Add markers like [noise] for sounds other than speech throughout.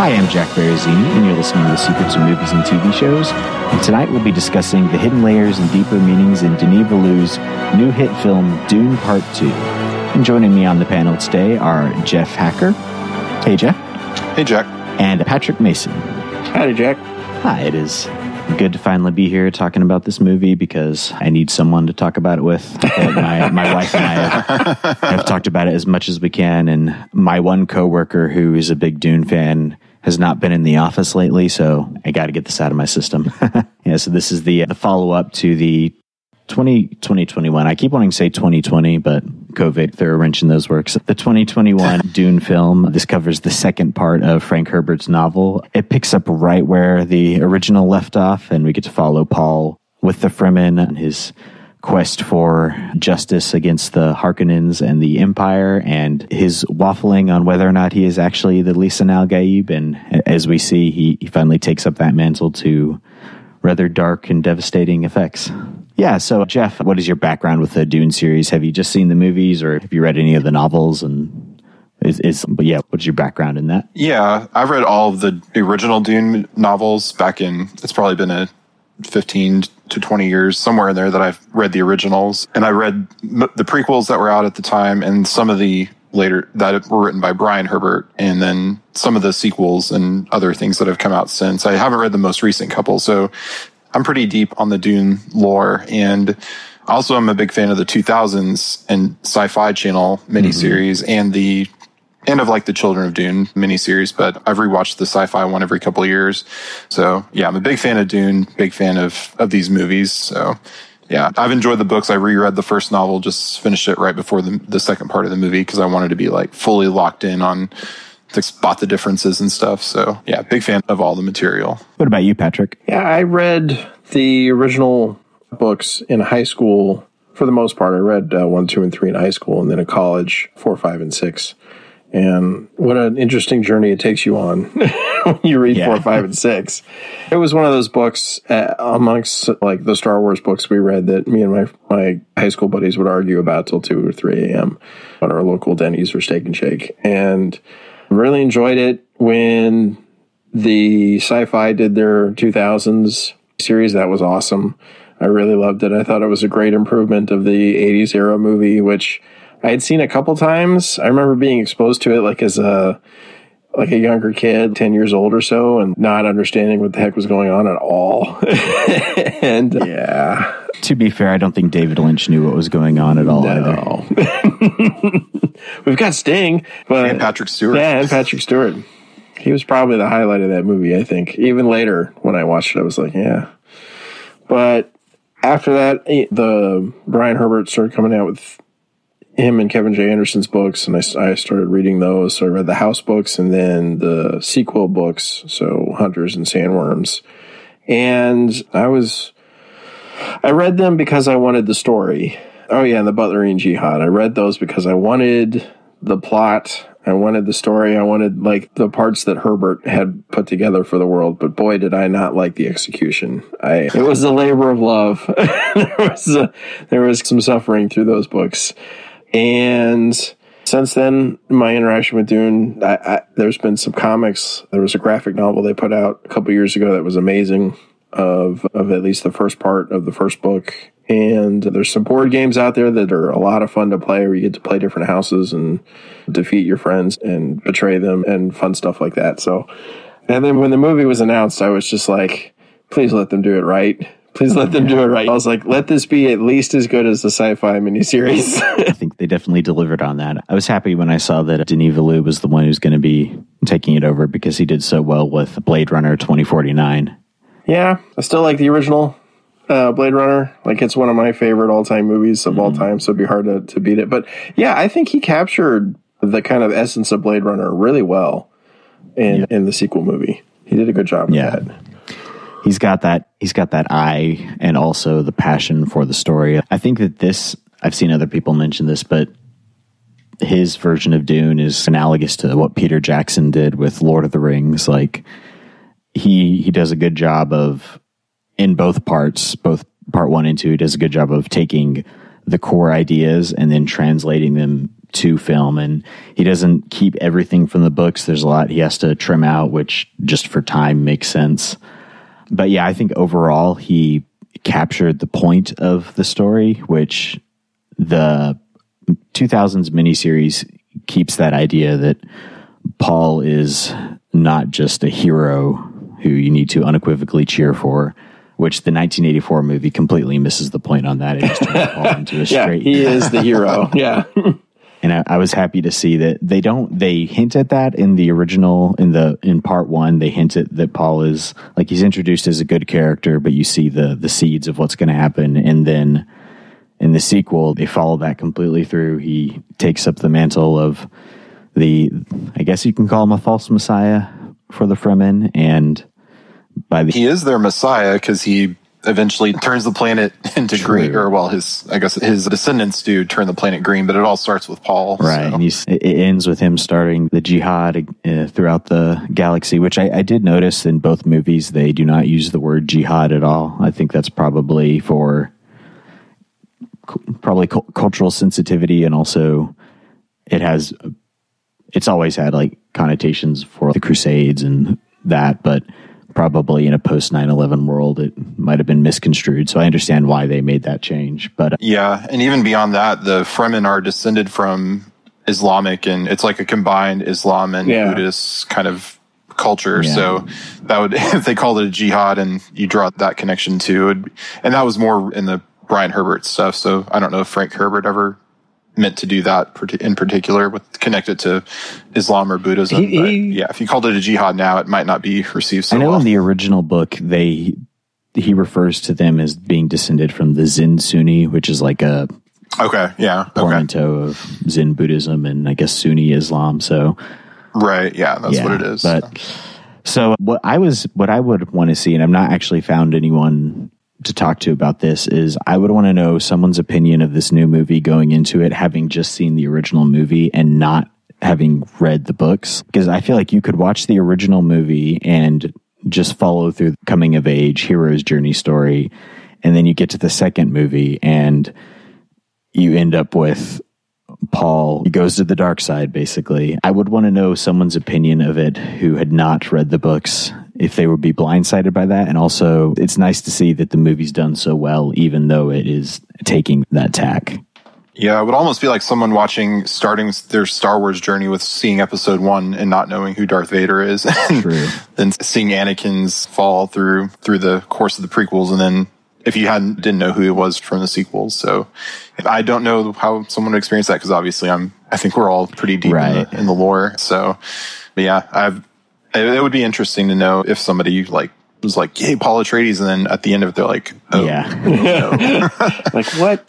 Hi, I'm Jack Barazini, and you're listening to the secrets of movies and TV shows. And tonight we'll be discussing the hidden layers and deeper meanings in Denis Villeneuve's new hit film Dune Part 2. And joining me on the panel today are Jeff Haecker. Hey, Jeff. Hey, Jack. And Patrick Mason. Howdy, Jack. Hi, it is good to finally be here talking about this movie because I need someone to talk about it with. my, my [laughs] wife and I have, have, talked about it as much as we can, and my one coworker who is a big Dune fan has not been in the office lately, so I got to get this out of my system. [laughs] yeah, so this is the the follow up to the 20, 2021. I keep wanting to say 2020, but COVID threw a wrench in those works. The 2021 [laughs] Dune film. This covers the second part of Frank Herbert's novel. It picks up right where the original left off, and we get to follow Paul with the Fremen and his quest for justice against the Harkonnens and the Empire, and his waffling on whether or not he is actually the Lisan al Gaib. And as we see, he, he finally takes up that mantle to rather dark and devastating effects. Yeah, so Jeff, what is your background with the Dune series? Have you just seen the movies or have you read any of the novels and is, is but yeah, what's your background in that? Yeah, I've read all of the original Dune novels back in it's probably been a 15 to 20 years somewhere in there that I've read the originals and I read the prequels that were out at the time and some of the later that were written by Brian Herbert and then some of the sequels and other things that have come out since. I haven't read the most recent couple, so I'm pretty deep on the Dune lore and also I'm a big fan of the 2000s and Sci-Fi Channel miniseries mm-hmm. and the end of like the Children of Dune miniseries, but I've rewatched the sci-fi one every couple of years. So yeah, I'm a big fan of Dune, big fan of of these movies. So yeah, I've enjoyed the books. I reread the first novel, just finished it right before the, the second part of the movie because I wanted to be like fully locked in on to spot the differences and stuff. So yeah, big fan of all the material. What about you, Patrick? Yeah, I read the original books in high school for the most part. I read uh, one, two, and three in high school, and then in college, four, five, and six. And what an interesting journey it takes you on [laughs] when you read yeah. four, five, and six. It was one of those books uh, amongst like the Star Wars books we read that me and my my high school buddies would argue about till two or three a.m. at our local Denny's or Steak and Shake, and really enjoyed it when the Sci-Fi did their 2000s series. That was awesome. I really loved it. I thought it was a great improvement of the 80s era movie, which I had seen a couple times. I remember being exposed to it like as a like a younger kid, 10 years old or so, and not understanding what the heck was going on at all. [laughs] and uh, yeah. To be fair, I don't think David Lynch knew what was going on at all no. either. [laughs] We've got Sting, but and Patrick Stewart. Yeah, and Patrick Stewart. He was probably the highlight of that movie, I think. Even later when I watched it, I was like, yeah. But after that, eh, the Brian Herbert started coming out with him and Kevin J. Anderson's books, and I, I started reading those. So I read the House books and then the sequel books, so Hunters and Sandworms. And I was, I read them because I wanted the story. Oh, yeah, and the Butlerian Jihad. I read those because I wanted the plot. I wanted the story. I wanted like the parts that Herbert had put together for the world. But boy, did I not like the execution. I it was a labor of love. [laughs] there was a, there was some suffering through those books. And since then, my interaction with Dune, I, I, there's been some comics. There was a graphic novel they put out a couple years ago that was amazing of of at least the first part of the first book. And there's some board games out there that are a lot of fun to play where you get to play different houses and defeat your friends and betray them and fun stuff like that. So, and then when the movie was announced, I was just like, please let them do it right Please let them do it right. I was like, let this be at least as good as the sci-fi miniseries. [laughs] I think they definitely delivered on that. I was happy when I saw that Denis Villeneuve was the one who's going to be taking it over because he did so well with Blade Runner 2049. Yeah, I still like the original uh, Blade Runner. Like it's one of my favorite all-time movies of mm-hmm. all time, so it'd be hard to, to beat it. But yeah, I think he captured the kind of essence of Blade Runner really well in, yeah. in the sequel movie. He did a good job with yeah. that. He's got that he's got that eye and also the passion for the story. I think that this I've seen other people mention this, but his version of Dune is analogous to what Peter Jackson did with Lord of the Rings. Like he he does a good job of in both parts, both part one and two, he does a good job of taking the core ideas and then translating them to film. And he doesn't keep everything from the books. There's a lot he has to trim out, which just for time makes sense. But yeah, I think overall he captured the point of the story, which the 2000s miniseries keeps that idea that Paul is not just a hero who you need to unequivocally cheer for, which the 1984 movie completely misses the point on that. It just turns Paul into a [laughs] Yeah, straight. he is the hero. [laughs] Yeah. And I, I was happy to see that they don't. They hint at that in the original, in the in part one. They hint at that Paul is like he's introduced as a good character, but you see the the seeds of what's going to happen, and then in the sequel, they follow that completely through. He takes up the mantle of the, I guess you can call him a false messiah for the Fremen, and by the He is their messiah because he eventually turns the planet [laughs] into green, or well, his I guess his descendants do turn the planet green, but it all starts with Paul. Right, so. and it it ends with him starting the jihad uh, throughout the galaxy, which I, I did notice in both movies. They do not use the word jihad at all. I think that's probably for probably cu- cultural sensitivity, and also it has it's always had like connotations for the Crusades and that, but probably in a post 9-11 world it might have been misconstrued so i understand why they made that change but uh, Yeah, and even beyond that, the Fremen are descended from Islamic, and it's like a combined Islam and Yeah. Buddhist kind of culture. Yeah. So that would, [laughs] if they called it a jihad, and you draw that connection to it, and that was more in the Brian Herbert stuff. So I don't know if Frank Herbert ever meant to do that in particular with connected to Islam or Buddhism. He- he- yeah, if you called it a jihad now, it might not be received so I know well. in the original book they he refers to them as being descended from the Zen Sunni, which is like a okay, yeah, okay, portmanteau of Zen Buddhism and I guess Sunni Islam. So right, yeah, that's yeah, what it is. But so what I was what I would want to see, and I've not actually found anyone to talk to about this, is I would want to know someone's opinion of this new movie going into it, having just seen the original movie and not having read the books. Because I feel like you could watch the original movie and just follow through the coming of age hero's journey story, and then you get to the second movie and you end up with Paul he goes to the dark side, basically. I would want to know someone's opinion of it who had not read the books, if they would be blindsided by that. And also, it's nice to see that the movie's done so well, even though it is taking that tack. Yeah, it would almost be like someone watching, starting their Star Wars journey with seeing episode one and not knowing who Darth Vader is. [laughs] and True. Then seeing Anakin's fall through, through the course of the prequels. And then if you hadn't, didn't know who he was from the sequels. So I don't know how someone would experience that because obviously I'm, I think we're all pretty deep in, the, in the lore. So, but yeah, I've, it, it would be interesting to know if somebody like, was like, yay, Paul Atreides. And then at the end of it, they're like, oh, Yeah. [laughs] [laughs] Like what?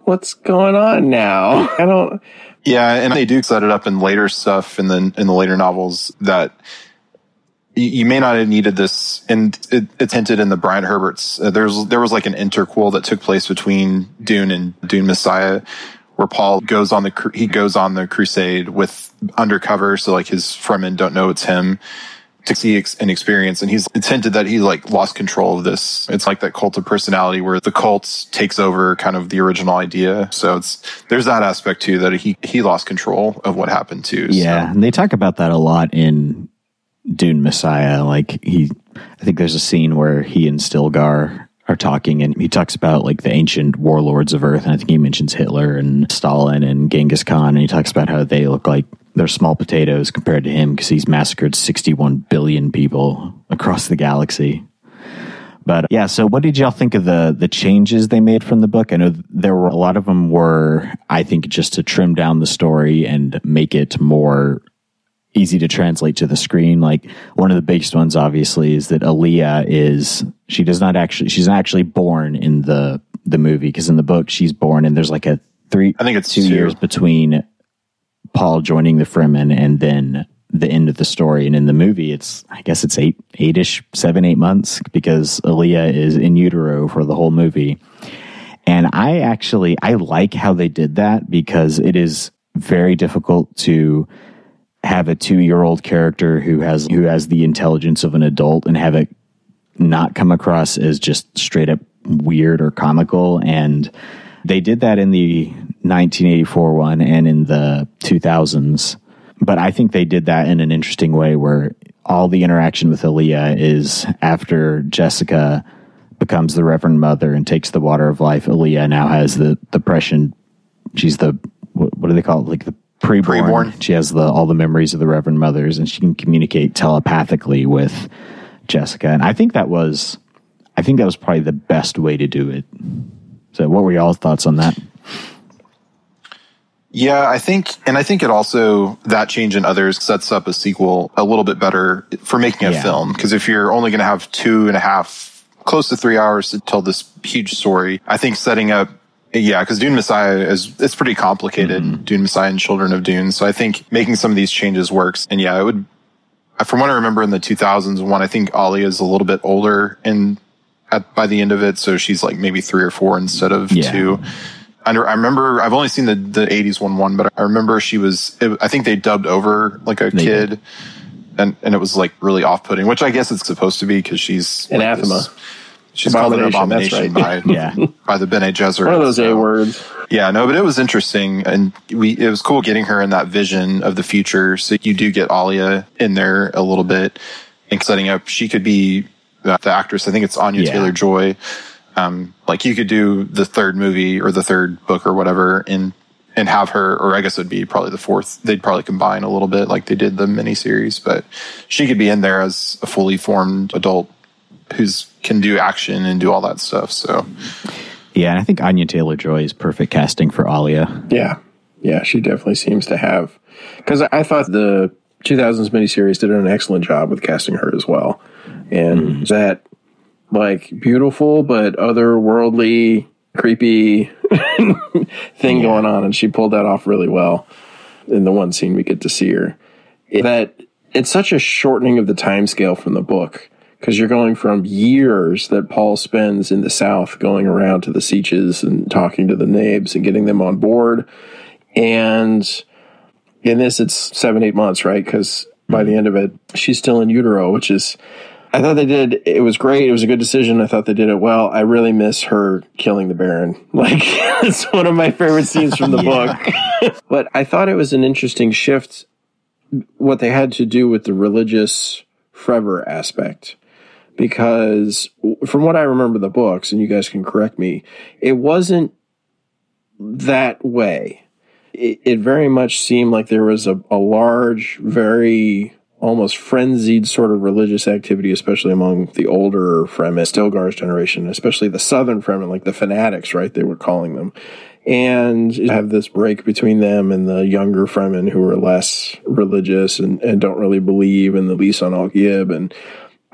What's going on now? I don't. Yeah, and they do set it up in later stuff in the in the later novels that you, you may not have needed this, and it, it's hinted in the Brian Herbert's. Uh, there's there was like an interquel that took place between Dune and Dune Messiah, where Paul goes on the he goes on the crusade with undercover, so like his Fremen don't know it's him to see and experience. And he's it's hinted that he like lost control of this. It's like that cult of personality where the cult takes over kind of the original idea. So it's there's that aspect too that he he lost control of what happened too. So- Yeah. And they talk about that a lot in Dune Messiah. Like he, I think there's a scene where he and Stilgar are talking and he talks about like the ancient warlords of Earth. And I think he mentions Hitler and Stalin and Genghis Khan. And he talks about how they look like they're small potatoes compared to him because he's massacred 61 billion people across the galaxy. But yeah, so what did y'all think of the the changes they made from the book? I know there were a lot of them were, I think, just to trim down the story and make it more easy to translate to the screen. Like one of the biggest ones, obviously, is that Alia is she does not actually she's not actually born in the the movie because in the book she's born and there's like a three I think it's two two. years between Paul joining the Fremen and then the end of the story. And in the movie, it's I guess it's eight eight ish seven eight months because Alia is in utero for the whole movie. And I actually I like how they did that because it is very difficult to have a two year old character who has who has the intelligence of an adult and have it not come across as just straight up weird or comical. And they did that in the 1984 one and in the 2000s. But I think they did that in an interesting way where all the interaction with Alia is after Jessica becomes the Reverend Mother and takes the water of life. Alia now has the depression. She's the, what, do they call it? Like the preborn. Preborn. She has the all the memories of the Reverend Mothers, and she can communicate telepathically with Jessica. And I think that was, I think that was probably the best way to do it. So, what were y'all's thoughts on that? Yeah, I think, and I think it also, that change in others sets up a sequel a little bit better for making a Yeah. film. Because if you're only going to have two and a half, close to three hours to tell this huge story, I think setting up, yeah, because Dune Messiah is, it's pretty complicated, mm-hmm. Dune Messiah and Children of Dune. So I think making some of these changes works. And yeah, it would, from what I remember in the 2000s one, I think Ollie is a little bit older in, at, by the end of it. So she's like maybe three or four instead of Yeah. two. I I remember I've only seen the the '80s one one, but I remember she was. It, I think they dubbed over like a They kid, and and it was like really off putting, which I guess it's supposed to be because she's like Anathema. this- she's called an Abomination, abomination that's by [laughs] Yeah. by the Bene Gesserit. One of those A words. yeah, no, but it was interesting, and we it was cool getting her in that vision of the future. So you do get Alia in there a little bit, and setting up. She could be uh, the actress. I think it's Anya Yeah. Taylor Joy. Um, like you could do the third movie or the third book or whatever, and and have her, or I guess it'd be probably the fourth. They'd probably combine a little bit, like they did the miniseries. But she could be in there as a fully formed adult who's can do action and do all that stuff. So Yeah, and I think Anya Taylor Joy is perfect casting for Alia. Yeah. Yeah, she definitely seems to have. Because I thought the 2000s miniseries did an excellent job with casting her as well. And mm-hmm. that, like, beautiful but otherworldly, creepy [laughs] thing going on. And she pulled that off really well in the one scene we get to see her. That it's such a shortening of the time scale from the book. Because you're going from years that Paul spends in the South going around to the sietches and talking to the Naibs and getting them on board and in this, it's seven, eight months, right? Because by the end of it, she's still in utero, which is, I thought they did, it was great. It was a good decision. I thought they did it well. I really miss her killing the Baron. [laughs] Like, it's one of my favorite scenes from the [laughs] book. [laughs] but I thought it was an interesting shift, what they had to do with the religious Frever aspect. Because from what I remember the books, and you guys can correct me, it wasn't that way it, it very much seemed like there was a, a large, very almost frenzied sort of religious activity, especially among the older Fremen, Stilgar's generation, especially the southern Fremen, like the fanatics, right? They were calling them. And you have this break between them and the younger Fremen who are less religious and, and don't really believe in the Lisan al Gaib. And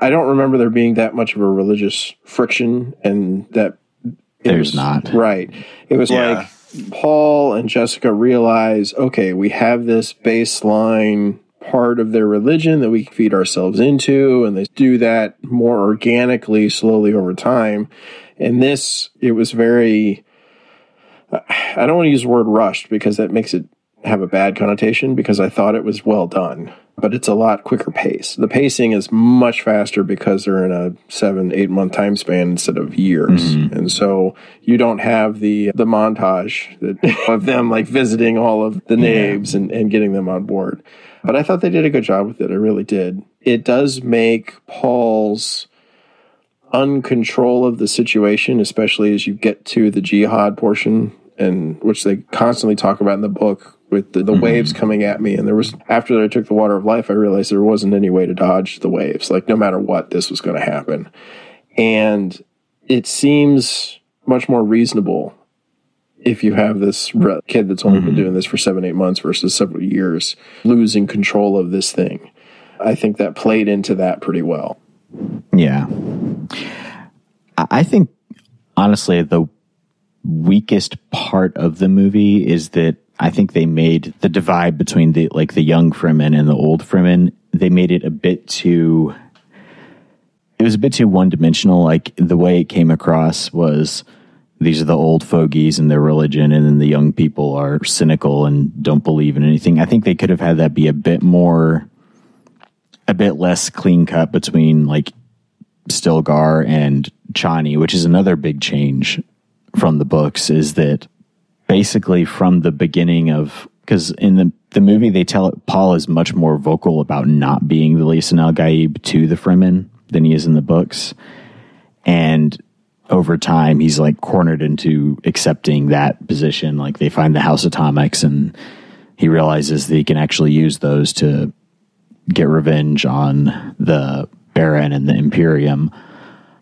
I don't remember there being that much of a religious friction and that it There's was- not. Right. It was Yeah. like Paul and Jessica realize, okay, we have this baseline part of their religion that we can feed ourselves into, and they do that more organically, slowly over time. And this, it was very, I don't want to use the word rushed because that makes it have a bad connotation because I thought it was well done, but it's a lot quicker pace. The pacing is much faster because they're in a seven, eight month time span instead of years. Mm-hmm. And so you don't have the, the montage that, [laughs] of them like visiting all of the names and, and getting them on board. But I thought they did a good job with it. I really did. It does make Paul's uncontrol of the situation, especially as you get to the jihad portion, and which they constantly talk about in the book with the, the mm-hmm. waves coming at me. And there was after I took the water of life, I realized there wasn't any way to dodge the waves. Like no matter what, this was going to happen, and it seems much more reasonable if you have this re- kid that's only been mm-hmm. doing this for seven, eight months versus several years, losing control of this thing. I think that played into that pretty well. Yeah. I think, honestly, the weakest part of the movie is that I think they made the divide between the like the young Fremen and the old Fremen. They made it a bit too. It was a bit too one dimensional. Like the way it came across was these are the old fogies and their religion, and then the young people are cynical and don't believe in anything. I think they could have had that be a bit more, a bit less clean cut between like Stilgar and Chani, which is another big change from the books. Is that basically from the beginning of because in the the movie they tell it Paul is much more vocal about not being the Lisan al Gaib to the Fremen than he is in the books, and over time he's like cornered into accepting that position. Like they find the House Atomics and he realizes that he can actually use those to get revenge on the Baron and the Imperium.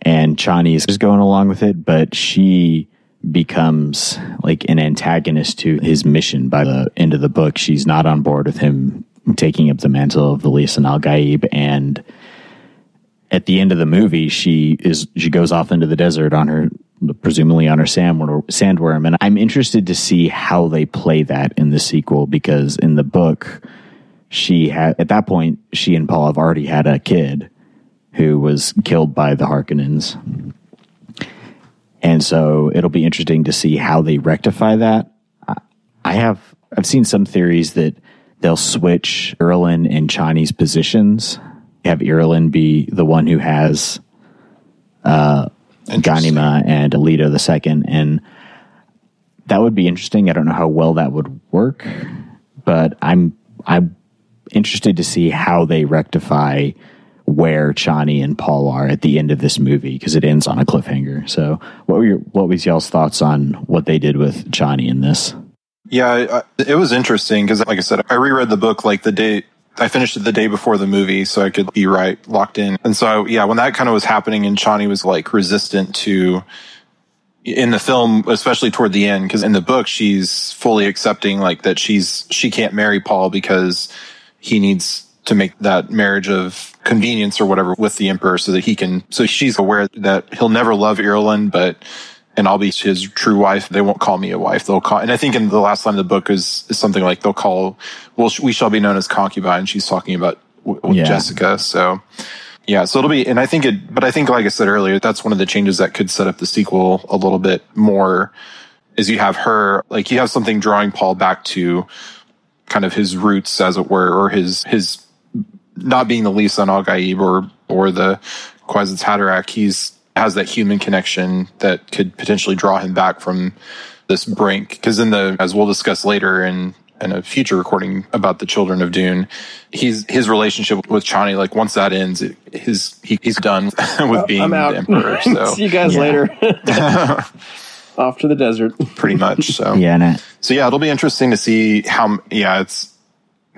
And Chani is just going along with it, but she becomes like an antagonist to his mission by the end of the book. She's not on board with him taking up the mantle of the Lisan al Gaib. And at the end of the movie, she is she goes off into the desert on her presumably on her sandworm, sandworm. And I'm interested to see how they play that in the sequel because in the book, she had at that point she and Paul have already had a kid who was killed by the Harkonnens. And so it'll be interesting to see how they rectify that. I have I've seen some theories that they'll switch Irulan and Chani's positions. Have Irulan be the one who has uh, Ghanima and Leto the second, and that would be interesting. I don't know how well that would work, but I'm I'm interested to see how they rectify where Chani and Paul are at the end of this movie because it ends on a cliffhanger. So, what were your what was y'all's thoughts on what they did with Chani in this? Yeah, it was interesting because, like I said, I reread the book like the day I finished it the day before the movie, so I could be right locked in. And so, yeah, when that kind of was happening, and Chani was like resistant to in the film, especially toward the end, because in the book she's fully accepting like that she's she can't marry Paul because he needs to make that marriage of convenience or whatever with the emperor so that he can so she's aware that he'll never love Irulan but and I'll be his true wife. They won't call me a wife. They'll call, and I think in the last line of the book is, is something like they'll call, well, we shall be known as concubine. She's talking about w- yeah. Jessica. So yeah, so it'll be, and I think it, but I think, like I said earlier, that's one of the changes that could set up the sequel a little bit more is you have her, like you have something drawing Paul back to kind of his roots, as it were, or his, his not being the Lisan al Gaib or, or the Kwisatz Haderach. He's, has that human connection that could potentially draw him back from this brink. Because in the, as we'll discuss later in in a future recording about the children of Dune, he's his relationship with Chani. Like once that ends, his he, he's done [laughs] with uh, being the emperor. [laughs] So see you guys later. [laughs] Off to the desert. Pretty much. So yeah. Nah. So yeah, it'll be interesting to see how. Yeah, it's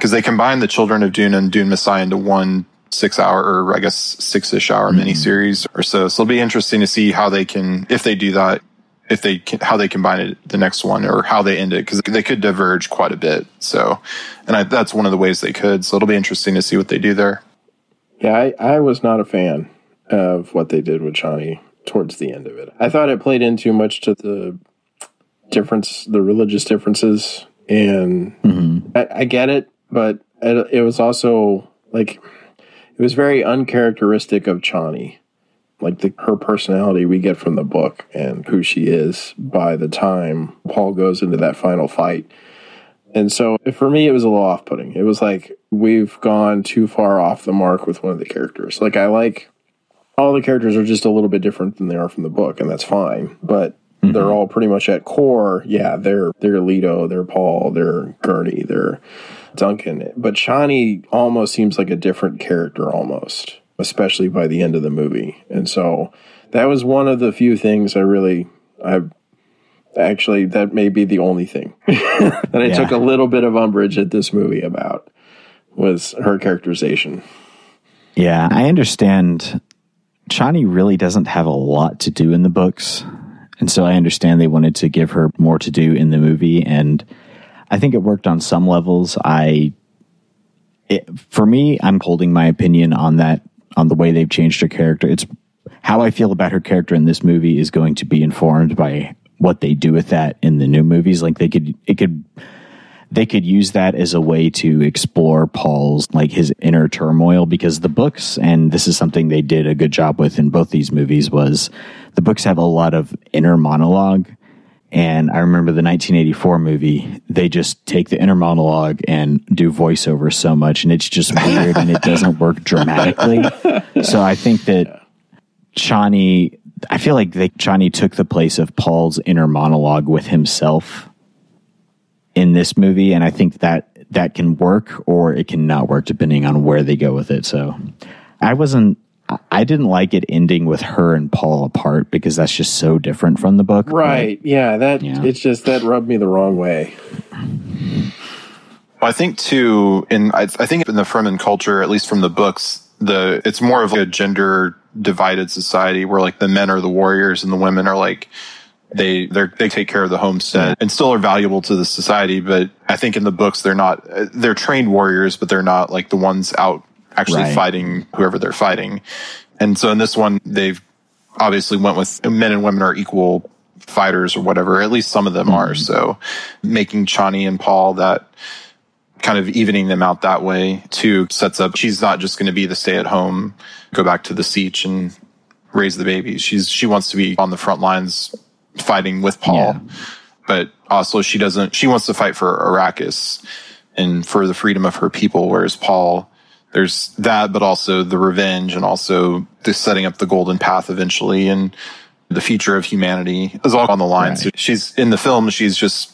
because they combine the children of Dune and Dune Messiah into one six hour or I guess six ish hour mm-hmm. miniseries or so. So it'll be interesting to see how they can, if they do that, if they can, how they combine it the next one or how they end it because they could diverge quite a bit. So, and I, that's one of the ways they could. So it'll be interesting to see what they do there. Yeah, I, I was not a fan of what they did with Chani towards the end of it. I thought it played in too much to the difference, the religious differences, and mm-hmm. I, I, get it, but it, it was also like it was very uncharacteristic of Chani. Like the, her personality we get from the book and who she is by the time Paul goes into that final fight. And so for me, it was a little off putting. It was like we've gone too far off the mark with one of the characters. Like I like all the characters are just a little bit different than they are from the book, and that's fine. But mm-hmm. they're all pretty much at core. Yeah, they're they're Leto, they're Paul, they're Gurney, they're Duncan. But Chani almost seems like a different character almost, especially by the end of the movie. And so that was one of the few things I really I actually that may be the only thing [laughs] that I yeah. took a little bit of umbrage at this movie about was her characterization. Yeah, I understand Chani really doesn't have a lot to do in the books. And so I understand they wanted to give her more to do in the movie and I think it worked on some levels. I, it, for me, I'm holding my opinion on that, on the way they've changed her character. It's how I feel about her character in this movie is going to be informed by what they do with that in the new movies. Like they could, it could, they could use that as a way to explore Paul's like his inner turmoil because the books and this is something they did a good job with in both these movies was the books have a lot of inner monologue and I remember the 1984 movie, they just take the inner monologue and do voiceover so much and it's just weird and it doesn't work dramatically. [laughs] So I think that Chani, I feel like they, Chani took the place of Paul's inner monologue with himself in this movie, and I think that that can work or it can not work depending on where they go with it. So I wasn't. I didn't like it ending with her and Paul apart because that's just so different from the book. Right. yeah. That Yeah. it's just that rubbed me the wrong way. Well, I think too, in I, I think in the Fremen culture, at least from the books, the it's more of like a gender divided society where like the men are the warriors and the women are like they they they take care of the homestead and still are valuable to the society. But I think in the books they're not they're trained warriors, but they're not like the ones out actually Right. fighting whoever they're fighting. And so in this one, they've obviously went with men and women are equal fighters or whatever. At least some of them are. Mm-hmm. So making Chani and Paul that kind of evening them out that way too sets up she's not just going to be the stay at home go back to the sietch and raise the baby. she's she wants to be on the front lines fighting with paul Yeah. but also she doesn't she wants to fight for arrakis and for the freedom of her people whereas paul there's that but also the revenge and also the setting up the golden path eventually and the future of humanity is all on the line. So she's in the film she's just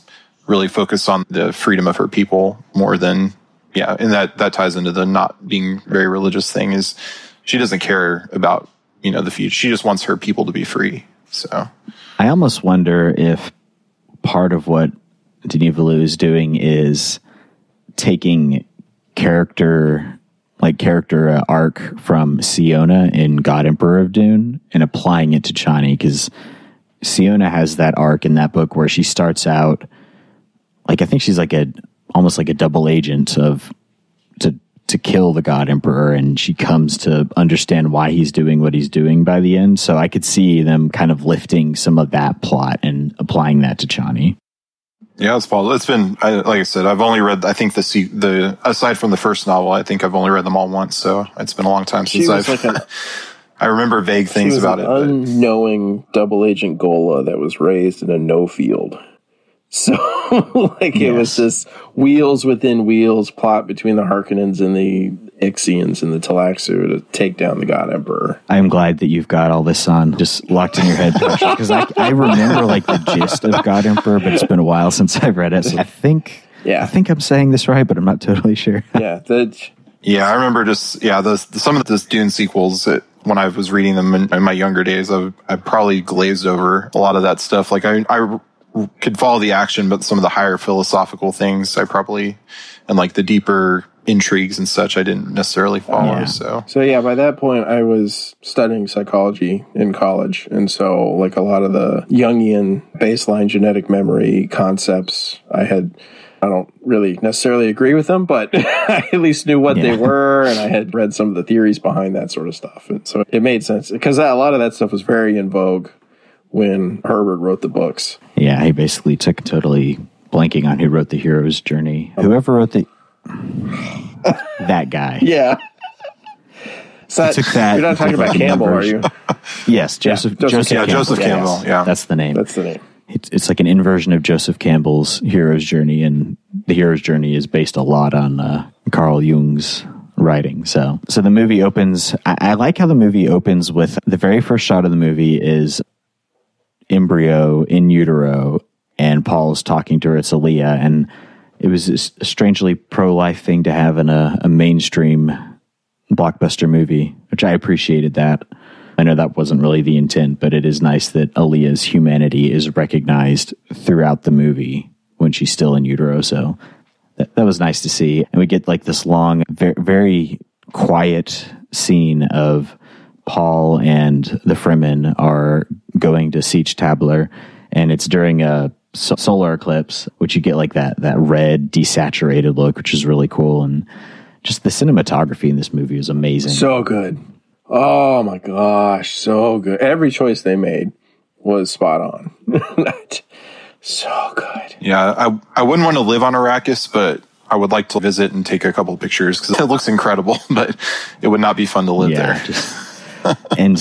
really focused on the freedom of her people more than yeah and that that ties into the not being very religious thing is she doesn't care about you know the future. She just wants her people to be free. So. I almost wonder if part of what Denis Villeneuve is doing is taking character, like character uh, arc from Siona in God Emperor of Dune and applying it to Chani because Siona has that arc in that book where she starts out like I think she's like a almost like a double agent of to to kill the God Emperor, and she comes to understand why he's doing what he's doing by the end. So I could see them kind of lifting some of that plot and applying that to Chani. Yeah it's paul it's been I, like i said i've only read i think the the aside from the first novel i think i've only read them all once so it's been a long time since i've like an, [laughs] i remember vague things about it unknowing double agent ghola that was raised in a no field. [laughs] So like it was Yes. this wheels within wheels plot between the Harkonnens and the Ixians and the Tleilaxu to take down the God Emperor. I'm glad that you've got all this on just locked in your head because I, I remember like the gist of God Emperor, but it's been a while since I've read it. So I think Yeah. I think I'm saying this right, but I'm not totally sure. [laughs] Yeah, that Yeah, I remember just yeah, the, some of the Dune sequels that when I was reading them in, in my younger days, I, I probably glazed over a lot of that stuff. Like I, I could follow the action, but some of the higher philosophical things, I probably and like the deeper intrigues and such, I didn't necessarily follow. Yeah. So So yeah, by that point I was studying psychology in college, and so like a lot of the Jungian baseline genetic memory concepts, I had. I don't really necessarily agree with them, but [laughs] I at least knew what they were, and I had read some of the theories behind that sort of stuff, and so it made sense because a lot of that stuff was very in vogue when Herbert wrote the books. Yeah, he basically took totally blanking on who wrote the hero's journey. Um, Whoever wrote the that guy. Yeah. So that, took that you're not talking about Campbell, are you? [laughs] Yes, Joseph. Joseph Joseph, yeah, Campbell. Joseph. Campbell. Yeah, That's the name. That's the name. it's, it's like an inversion of Joseph Campbell's hero's journey, and the hero's journey is based a lot on uh, Carl Jung's writing. So, so the movie opens. I, I like how the movie opens with the very first shot of the movie is embryo in utero, and Paul's talking to her. It's Alia, and it was a strangely pro life thing to have in a, a mainstream blockbuster movie, which I appreciated that. I know that wasn't really the intent, but it is nice that Alia's humanity is recognized throughout the movie when she's still in utero. So that, that was nice to see. And we get like this long, very, very quiet scene of Paul and the Fremen are going to Sietch Tabr, and it's during a so- solar eclipse, which you get like that that red desaturated look, which is really cool. And just the cinematography in this movie is amazing. So good. Oh my gosh, so good. Every choice they made was spot on. [laughs] So good. Yeah, I I wouldn't want to live on Arrakis, but I would like to visit and take a couple of pictures because [laughs] it looks incredible. [laughs] But it would not be fun to live there. just- and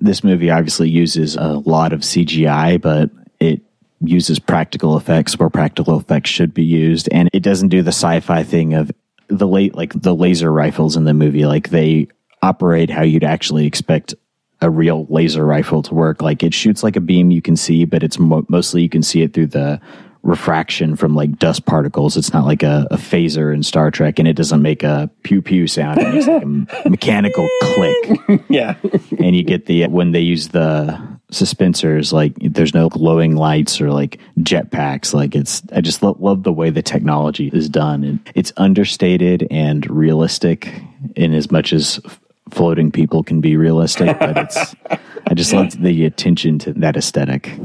this movie obviously uses a lot of CGI, but it uses practical effects where practical effects should be used, and it doesn't do the sci-fi thing of the late like the laser rifles in the movie. Like they operate how you'd actually expect a real laser rifle to work. Like it shoots like a beam you can see, but it's mo- mostly you can see it through the refraction from like dust particles. It's not like a, a phaser in Star Trek, and it doesn't make a pew pew sound. It makes like a mechanical click [laughs] Yeah. and you get the when they use the suspensors like there's no glowing lights or like jetpacks. Like it's i just lo- love the way the technology is done and it's understated and realistic in as much as f- floating people can be realistic but it's [laughs] i just love the attention to that aesthetic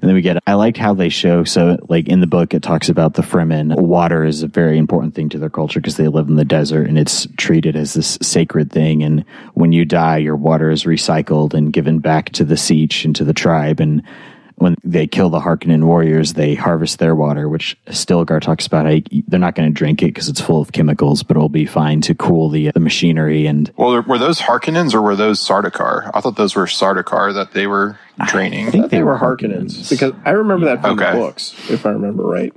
and then we get, I liked how they show, so like in the book, it talks about the Fremen. Water is a very important thing to their culture because they live in the desert and it's treated as this sacred thing. And when you die, your water is recycled and given back to the Sietch and to the tribe. And when they kill the Harkonnen warriors, they harvest their water, which Stilgar talks about. How they're not going to drink it because it's full of chemicals, but it'll be fine to cool the, the machinery. And Well, were those Harkonnens or were those Sardaukar? I thought those were Sardaukar that they were draining. I think They were Harkonnens because I remember that from Okay. the books, if I remember right.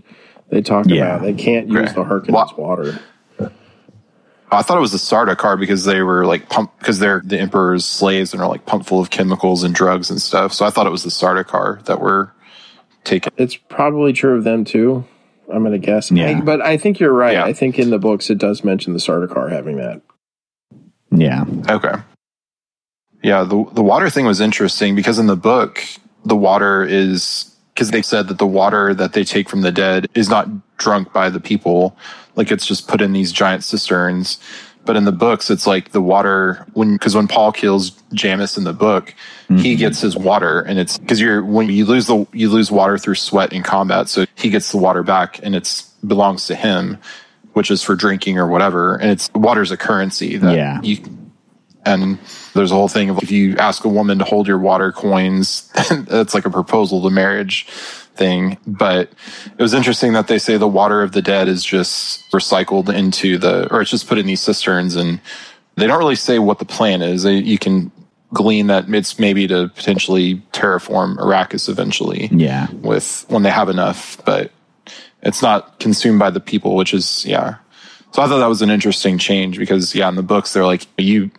They talk Yeah. about they can't use Okay. the Harkonnens Well- water. I thought it was the Sardaukar because they were like pumped because they're the Emperor's slaves and are like pumped full of chemicals and drugs and stuff. So I thought it was the Sardaukar that were taken. It's probably true of them too. I'm going to guess. Yeah. I- but I think you're right. Yeah. I think in the books it does mention the Sardaukar having that. yeah, Okay. Yeah, the the water thing was interesting because in the book, the water is because they said that the water that they take from the dead is not drunk by the people, like it's just put in these giant cisterns. But in the books, it's like the water when because when Paul kills Jamis in the book, he mm-hmm. gets his water, and it's because you're when you lose the you lose water through sweat in combat, so he gets the water back, and it's belongs to him, which is for drinking or whatever, and it's water's a currency that Yeah. you and there's a whole thing of if you ask a woman to hold your water coins, [laughs] that's like a proposal to marriage thing. But it was interesting that they say the water of the dead is just recycled into the, or it's just put in these cisterns and they don't really say what the plan is. They, you can glean that it's maybe to potentially terraform Arrakis eventually yeah. with when they have enough, but it's not consumed by the people, which is yeah. So I thought that was an interesting change because yeah, in the books they're like you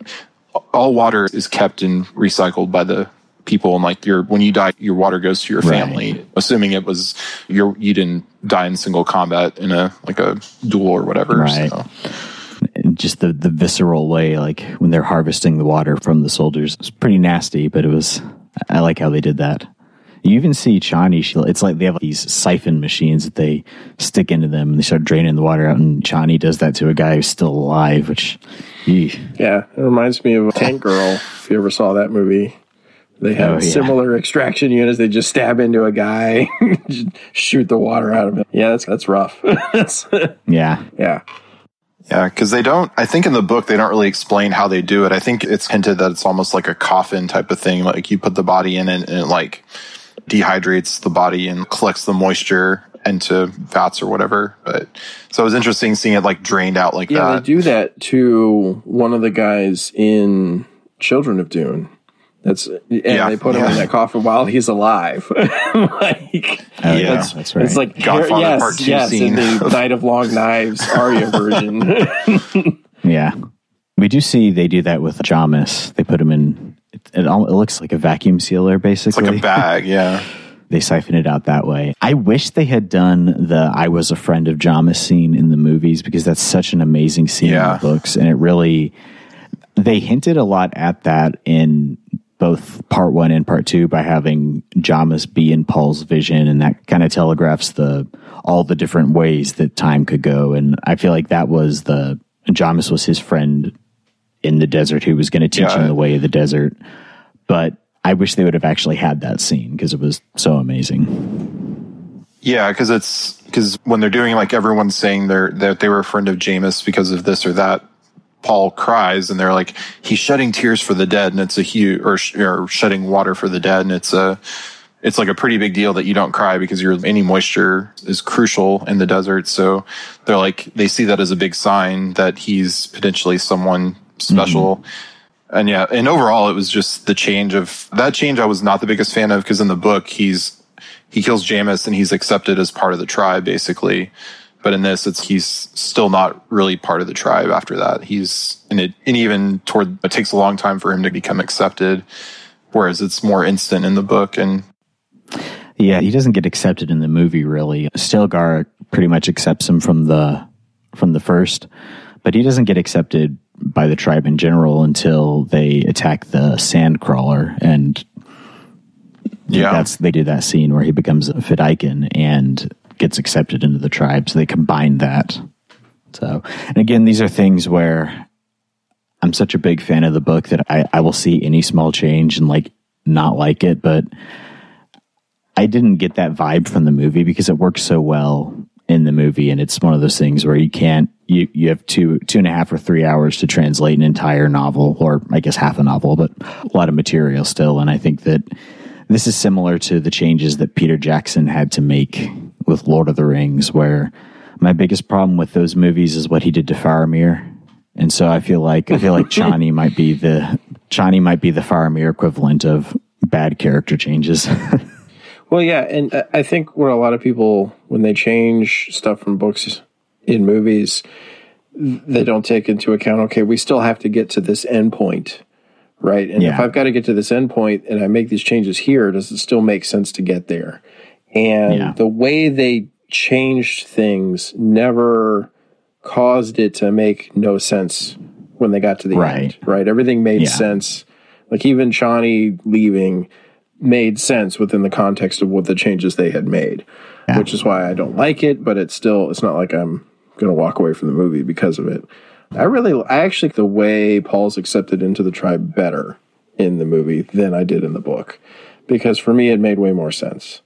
all water is kept and recycled by the people and like your when you die your water goes to your Right. family assuming it was your you didn't die in single combat in a like a duel or whatever Right. so just the the visceral way, like when they're harvesting the water from the soldiers, it's pretty nasty. But it was, I like how they did that. You even see Chani. She, it's like they have these siphon machines that they stick into them, and they start draining the water out. And Chani does that to a guy who's still alive, which, eeh. Yeah, it reminds me of Tank Girl. If you ever saw that movie, they have Oh, yeah. similar extraction units. They just stab into a guy, [laughs] shoot the water out of him. Yeah, that's that's rough. [laughs] That's- yeah, yeah, Yeah, because they don't. I think in the book they don't really explain how they do it. I think it's hinted that it's almost like a coffin type of thing. Like you put the body in it and it like dehydrates the body and collects the moisture into vats or whatever. But so it was interesting seeing it like drained out like yeah. They that. do that to one of the guys in Children of Dune. That's and Yeah, they put him yeah. in that coffin while he's alive. [laughs] like, Oh, Yeah. that's, that's right. It's like Godfather yes, Part Two yes, scene. in the Night of Long Knives Arya [laughs] version. yeah, we do see they do that with Jamis. They put him in. It, it, al- it looks like a vacuum sealer, It's basically. like a bag. [laughs] Yeah. they siphon it out that way. I wish they had done the I was a friend of Jamis scene in the movies because that's such an amazing scene Yeah. in the books. And it really, they hinted a lot at that in both part one and part two by having Jamis be in Paul's vision. And that kind of telegraphs the, all the different ways that time could go. And I feel like that was the, Jamis was his friend in the desert who was going to teach Yeah. him the way of the desert. But I wish they would have actually had that scene because it was so amazing. Yeah, because it's because when they're doing like everyone's saying they're that they were a friend of Jamis because of this or that. Paul cries and they're like he's shedding tears for the dead and it's a huge or, or shedding water for the dead and it's a it's like a pretty big deal that you don't cry because your any moisture is crucial in the desert. So they're like they see that as a big sign that he's potentially someone special. Mm-hmm. And yeah, and overall it was just the change of that change I was not the biggest fan of because in the book he's he kills Jamis and he's accepted as part of the tribe basically. But in this, it's he's still not really part of the tribe after that. He's and it and even toward it takes a long time for him to become accepted, whereas it's more instant in the book. And yeah, he doesn't get accepted in the movie really. Stilgar pretty much accepts him from the from the first, but he doesn't get accepted by the tribe in general until they attack the sandcrawler and yeah that's they do that scene where he becomes a Fedaykin and gets accepted into the tribe so they combine that so and again these are things where i'm such a big fan of the book that i, I will see any small change and like not like it but I didn't get that vibe from the movie because it works so well in the movie, and it's one of those things where you can't you you have two two and a half or three hours to translate an entire novel, or I guess half a novel, but a lot of material still. And I think that this is similar to the changes that Peter Jackson had to make with Lord of the Rings, where my biggest problem with those movies is what he did to Faramir. And so I feel like I feel like [laughs] Chani might be the Chani might be the Faramir equivalent of bad character changes. [laughs] Well, yeah, and I think where a lot of people, when they change stuff from books in movies, they don't take into account. Okay, we still have to get to this end point, right? And yeah. if I've got to get to this end point and I make these changes here, does it still make sense to get there? And yeah. the way they changed things never caused it to make no sense when they got to the right. end, right? Everything made yeah. sense. Like even Chani leaving made sense within the context of what the changes they had made, yeah. which is why I don't like it. But it's still, it's not like I'm going to walk away from the movie because of it. I really, I actually the way Paul's accepted into the tribe better in the movie than I did in the book, because for me it made way more sense.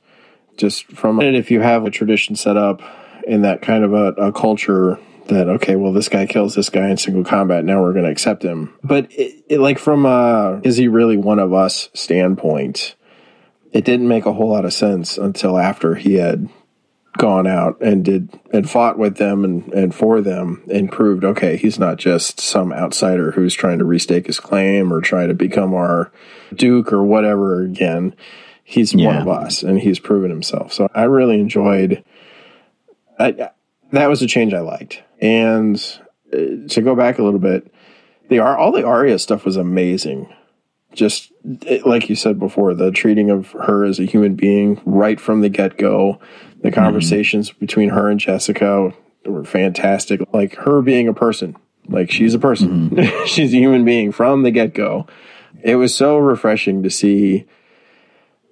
Just from it, if you have a tradition set up in that kind of a, a culture that okay, well, this guy kills this guy in single combat. Now we're going to accept him. But it, it, like from a is he really one of us standpoint, it didn't make a whole lot of sense until after he had gone out and did and fought with them and, and for them and proved okay he's not just some outsider who's trying to restake his claim or try to become our duke or whatever again he's yeah. one of us and he's proven himself so i really enjoyed I, that was a change i liked and uh, to go back a little bit the all the Alia stuff was amazing just like you said before, the treating of her as a human being right from the get go, the mm-hmm. conversations mm-hmm. between her and Jessica were fantastic. Like her being a person, like she's a person, mm-hmm. [laughs] she's a human being from the get go. It was so refreshing to see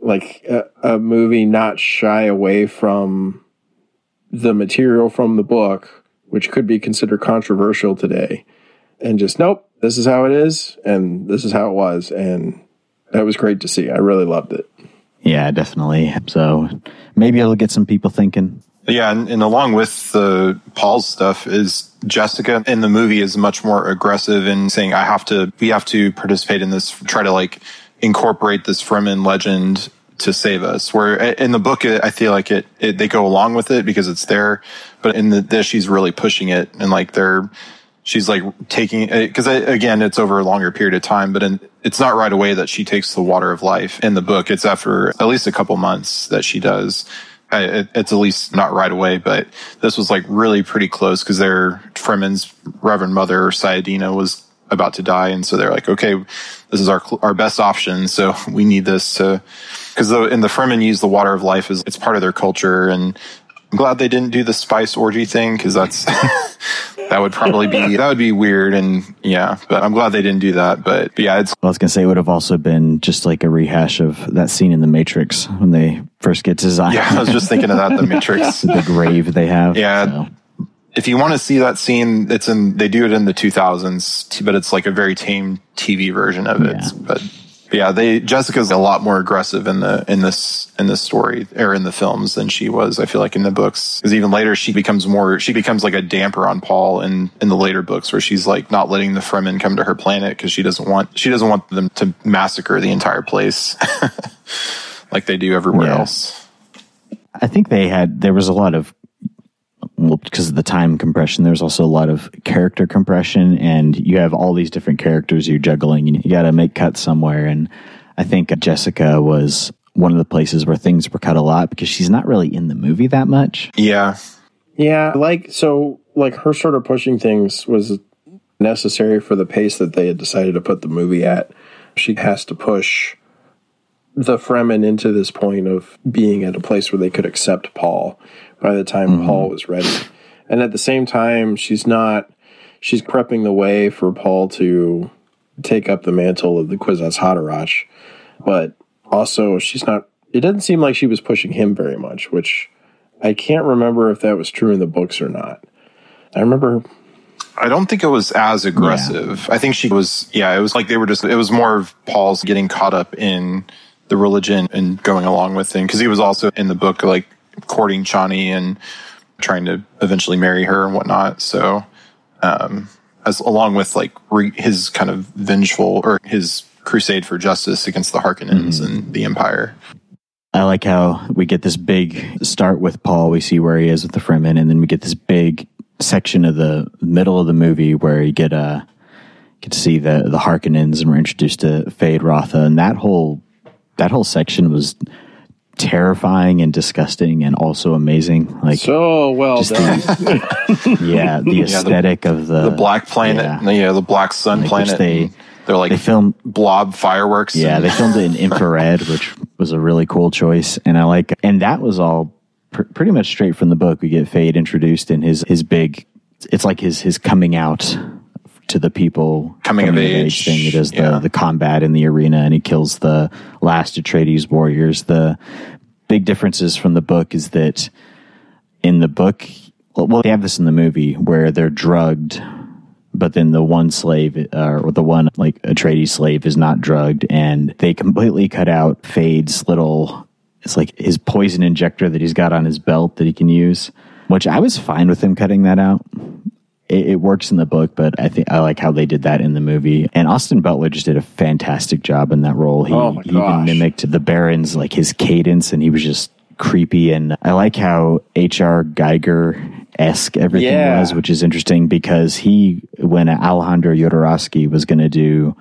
like a, a movie not shy away from the material from the book, which could be considered controversial today, and just nope this is how it is and this is how it was and that was great to see. I really loved it. Yeah definitely. So maybe it'll get some people thinking. Yeah and, and along with the paul's stuff is jessica in the movie is much more aggressive in saying i have to we have to participate in this try to like incorporate this fremen legend to save us. Where in the book, I feel like it, it, they go along with it because it's there, but in the this, she's really pushing it and like they're she's like taking because uh, again it's over a longer period of time but in, it's not right away that she takes the water of life in the book it's after at least a couple months that she does it, it's at least not right away but this was like really pretty close because their fremen's reverend mother Sayyadina was about to die and so they're like okay this is our our best option so [laughs] we need this to because in the fremen use the water of life as it's part of their culture and I'm glad they didn't do the spice orgy thing because that's [laughs] that would probably be [laughs] that would be weird and yeah. But I'm glad they didn't do that. But, but yeah, it's. I was gonna say it would have also been just like a rehash of that scene in the Matrix when they first get to Zion. Yeah, I was just thinking of that. The [laughs] Matrix, the grave they have. Yeah. So. If you want to see that scene, it's in. They do it in the 2000s, but it's like a very tame TV version of it. Yeah. But yeah, they Jessica's a lot more aggressive in the in this in this story or in the films than she was. I feel like in the books, because even later she becomes more she becomes like a damper on Paul in in the later books where she's like not letting the Fremen come to her planet because she doesn't want she doesn't want them to massacre the entire place. [laughs] like they do everywhere Yeah. else. I think they had there was a lot of well because of the time compression. There's also a lot of character compression, and you have all these different characters you're juggling, and you got to make cuts somewhere. And I think Jessica was one of the places where things were cut a lot because she's not really in the movie that much. Yeah. Yeah, like so like her sort of pushing things was necessary for the pace that they had decided to put the movie at. She has to push the Fremen into this point of being at a place where they could accept Paul by the time mm-hmm. Paul was ready. And at the same time, she's not she's prepping the way for Paul to take up the mantle of the Kwisatz Haderach, but also she's not it doesn't seem like she was pushing him very much, which I can't remember if that was true in the books or not. I remember I don't think it was as aggressive. I think she was, yeah, it was like they were just, it was more of Paul's getting caught up in the religion and going along with it. Cause he was also in the book, like courting Chani and trying to eventually marry her and whatnot. So, um, as along with like re, his kind of vengeful or his crusade for justice against the Harkonnens and the Empire. I like how we get this big start with Paul. We see where he is with the Fremen, and then we get this big section of the middle of the movie where you get uh get to see the the Harkonnens, and we're introduced to Feyd-Rautha, and that whole that whole section was terrifying and disgusting, and also amazing. Like, so well Just done. [laughs] yeah, the aesthetic of the The black planet, yeah. yeah, the black sun Like, planet. They they're like they filmed blob fireworks. Yeah, and- they filmed it in [laughs] infrared, which was a really cool choice, and I like. And that was all pr- pretty much straight from the book. We get Feyd introduced in his his big. It's like his his coming out to the people, Coming of age, thing. He does yeah. the the combat in the arena, and he kills the last Atreides warriors. The big differences from the book is that in the book, well, they have this in the movie where they're drugged but then the one slave uh, or the one like Atreides slave is not drugged, and they completely cut out Feyd's little. It's like his poison injector that he's got on his belt that he can use, which I was fine with him cutting that out. It, it works in the book, but I think I like how they did that in the movie. And Austin Butler just did a fantastic job in that role. He, Oh my he even mimicked the Baron's like his cadence, and he was just creepy. And I like how H.R. Giger esque everything Yeah. was, which is interesting because he, when Alejandro Jodorowsky was going to do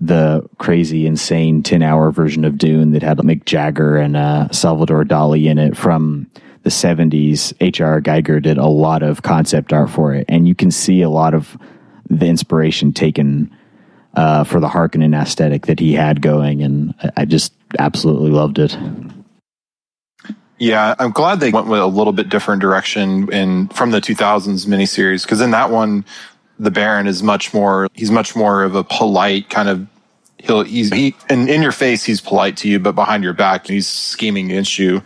the crazy, insane 10 hour version of Dune that had Mick Jagger and uh, Salvador Dali in it from the 70s, H.R. Giger did a lot of concept art for it. And you can see a lot of the inspiration taken uh, for the Harkonnen aesthetic that he had going. And I- just absolutely loved it. Yeah, I'm glad they went with a little bit different direction in from the 2000s miniseries because in that one, the Baron is much more. He's much more of a polite kind of. He'll he's he and in your face he's polite to you, but behind your back he's scheming against you.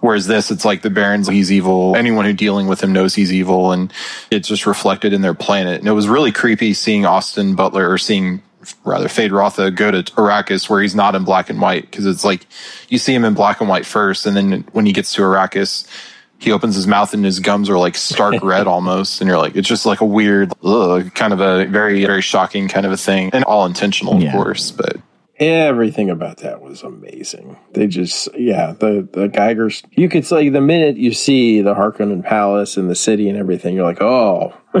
Whereas this, it's like the Baron's he's evil. Anyone who dealing with him knows he's evil, and it's just reflected in their planet. And it was really creepy seeing Austin Butler or seeing rather Feyd-Rautha go to Arrakis where he's not in black and white because it's like you see him in black and white first, and then when he gets to Arrakis, he opens his mouth and his gums are like stark [laughs] red almost, and you're like, it's just like a weird, ugh, kind of a very very shocking kind of a thing, and all intentional, of Yeah. course, but. Everything about that was amazing. They just, yeah, the the Gigers. You could say the minute you see the Harkonnen Palace and the city and everything, you're like, oh, [laughs]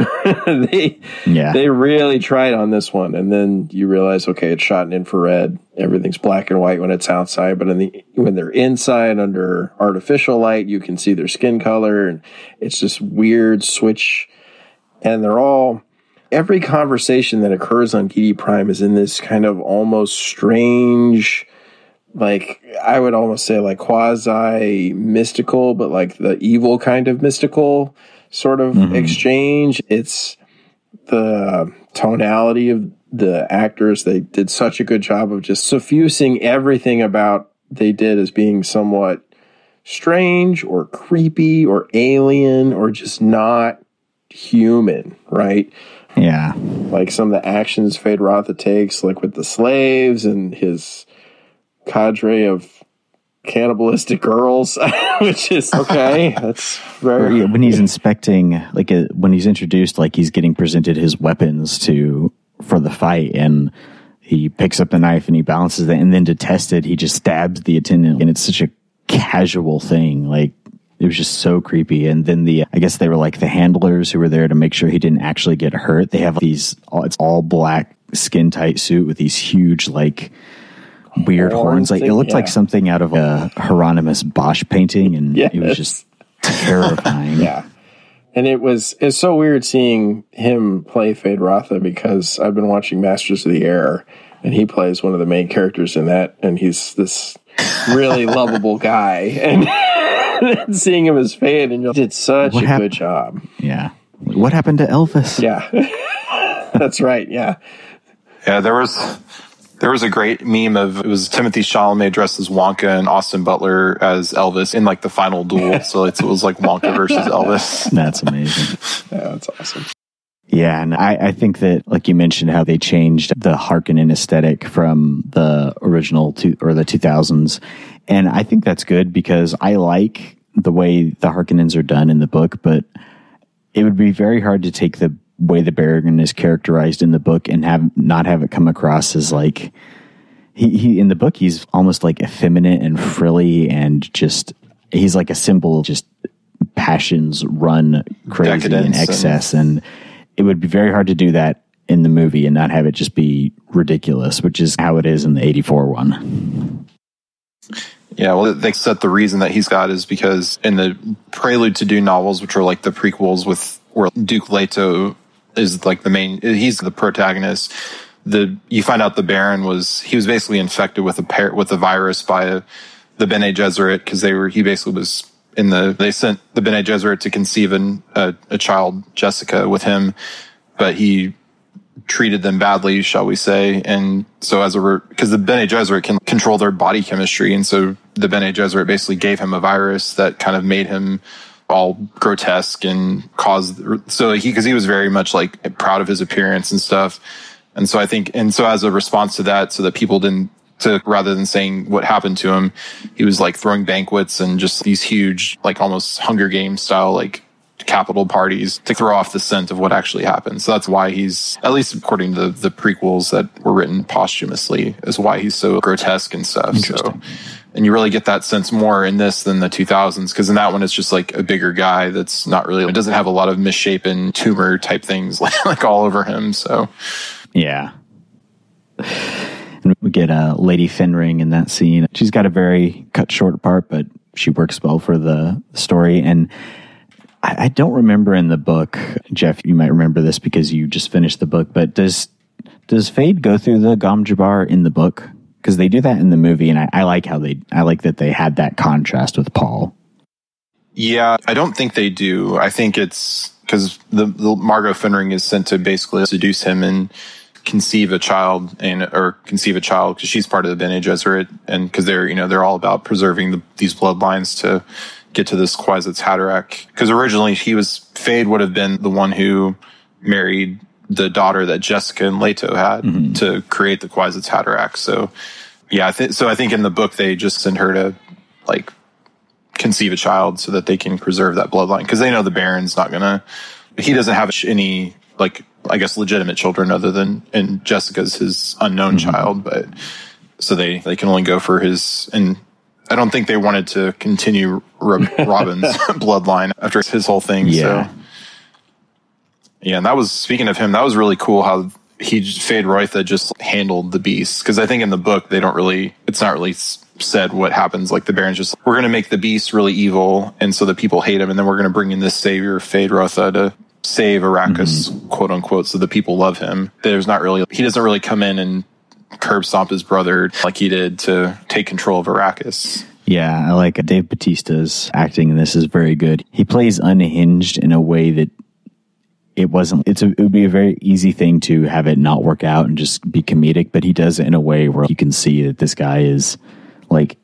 they Yeah. they really tried on this one. And then you realize, okay, it's shot in infrared. Everything's black and white when it's outside, but in the when they're inside under artificial light, you can see their skin color, and it's just weird switch. And they're all every conversation that occurs on Giedi Prime is in this kind of almost strange, like I would almost say like quasi mystical, but like the evil kind of mystical sort of mm-hmm. exchange. It's the tonality of the actors. They did such a good job of just suffusing everything about they did as being somewhat strange or creepy or alien or just not human, right? yeah. like some of the actions Feyd-Rautha takes, like with the slaves and his cadre of cannibalistic girls, [laughs] which is okay. [laughs] That's very when he's inspecting like uh when he's introduced like he's getting presented his weapons to for the fight and he picks up the knife and he balances it, and then to test it, he just stabs the attendant, and it's such a casual thing. Like it was just so creepy. And then the, I guess they were like the handlers who were there to make sure he didn't actually get hurt. They have these, it's all black skin tight suit with these huge, like, weird Horn horns. Like it looked like something out of a Hieronymus Bosch painting. And it was just terrifying. Yeah. And it was it's so weird seeing him play Feyd-Rautha because I've been watching Masters of the Air and he plays one of the main characters in that and he's this really lovable guy and [laughs] [laughs] seeing him as Feyd and you did such What a hap- good job. Yeah. What happened to Elvis? Yeah. [laughs] That's right. Yeah. Yeah, there was there was a great meme of it was Timothy Chalamet dressed as Wonka and Austin Butler as Elvis in like the final duel. [laughs] so it's, it was like Wonka versus Elvis. That's amazing. Yeah, that's awesome. Yeah, and I, I think that, like you mentioned, how they changed the Harkonnen aesthetic from the original to or the 2000s, and I think that's good because I like the way the Harkonnens are done in the book, but it would be very hard to take the way the Baron is characterized in the book and have not have it come across as like he, he in the book he's almost like effeminate and frilly and just he's like a symbol just passions run crazy Decadence in and- excess. And it would be very hard to do that in the movie and not have it just be ridiculous which is how it is in the 84 one Yeah, well, they said the reason that he's got is because in the Prelude to Dune novels, which are like the prequels with where Duke Leto is like the main, he's the protagonist. The you find out the Baron was he was basically infected with a par- with a virus by a, the Bene Gesserit because they were he basically was in the they sent the Bene Gesserit to conceive an, a, a child Jessica with him, but he treated them badly, shall we say. And so as a, because the Bene Gesserit can control their body chemistry. And so the Bene Gesserit basically gave him a virus that kind of made him all grotesque and caused, so he, cause he was very much like proud of his appearance and stuff. And so I think, and so as a response to that, so that people didn't, to rather than saying what happened to him, he was like throwing banquets and just these huge, like almost Hunger Games style, like capital parties to throw off the scent of what actually happened. So that's why he's, at least according to the prequels that were written posthumously, is why he's so grotesque and stuff. So, and you really get that sense more in this than the 2000s because in that one it's just like a bigger guy that's not really, it doesn't have a lot of misshapen tumor type things like, [laughs] like all over him. So, Yeah. And we get uh, Lady Fenring in that scene. She's got a very cut short part, but she works well for the story. And I, I don't remember in the book, Jeff, you might remember this because you just finished the book, but does does Feyd go through the Gom in the book? Because they do that in the movie, and I, I like how they I like that they had that contrast with Paul. Yeah, I don't think they do. I think it's because the, the Margot Fenring is sent to basically seduce him and conceive a child and or conceive a child because she's part of the Bene Gesserit and because they're you know they're all about preserving the, these bloodlines to get to this Kwisatz Haderach. Because originally he was Feyd would have been the one who married the daughter that Jessica and Leto had mm-hmm. to create the Kwisatz Haderach. So yeah, I think so. I think in the book they just send her to like conceive a child so that they can preserve that bloodline because they know the Baron's not gonna. He doesn't have any like I guess legitimate children other than and Jessica's his unknown mm-hmm. child, but so they they can only go for his and. I don't think they wanted to continue [laughs] Rabban's bloodline after his whole thing. Yeah. So, yeah, and that was speaking of him. That was really cool how he Feyd-Rautha just handled the beast because I think in the book they don't really. It's not really said what happens. Like the Baron's just we're going to make the beast really evil, and so the people hate him, and then we're going to bring in this savior Feyd-Rautha to save Arrakis, mm-hmm. quote unquote, so the people love him. There's not really he doesn't really come in and curb stomp his brother like he did to take control of Arrakis. Yeah, I like Dave Bautista's acting in this is very good. He plays unhinged in a way that it wasn't it's a, it would be a very easy thing to have it not work out and just be comedic, but he does it in a way where you can see that this guy is like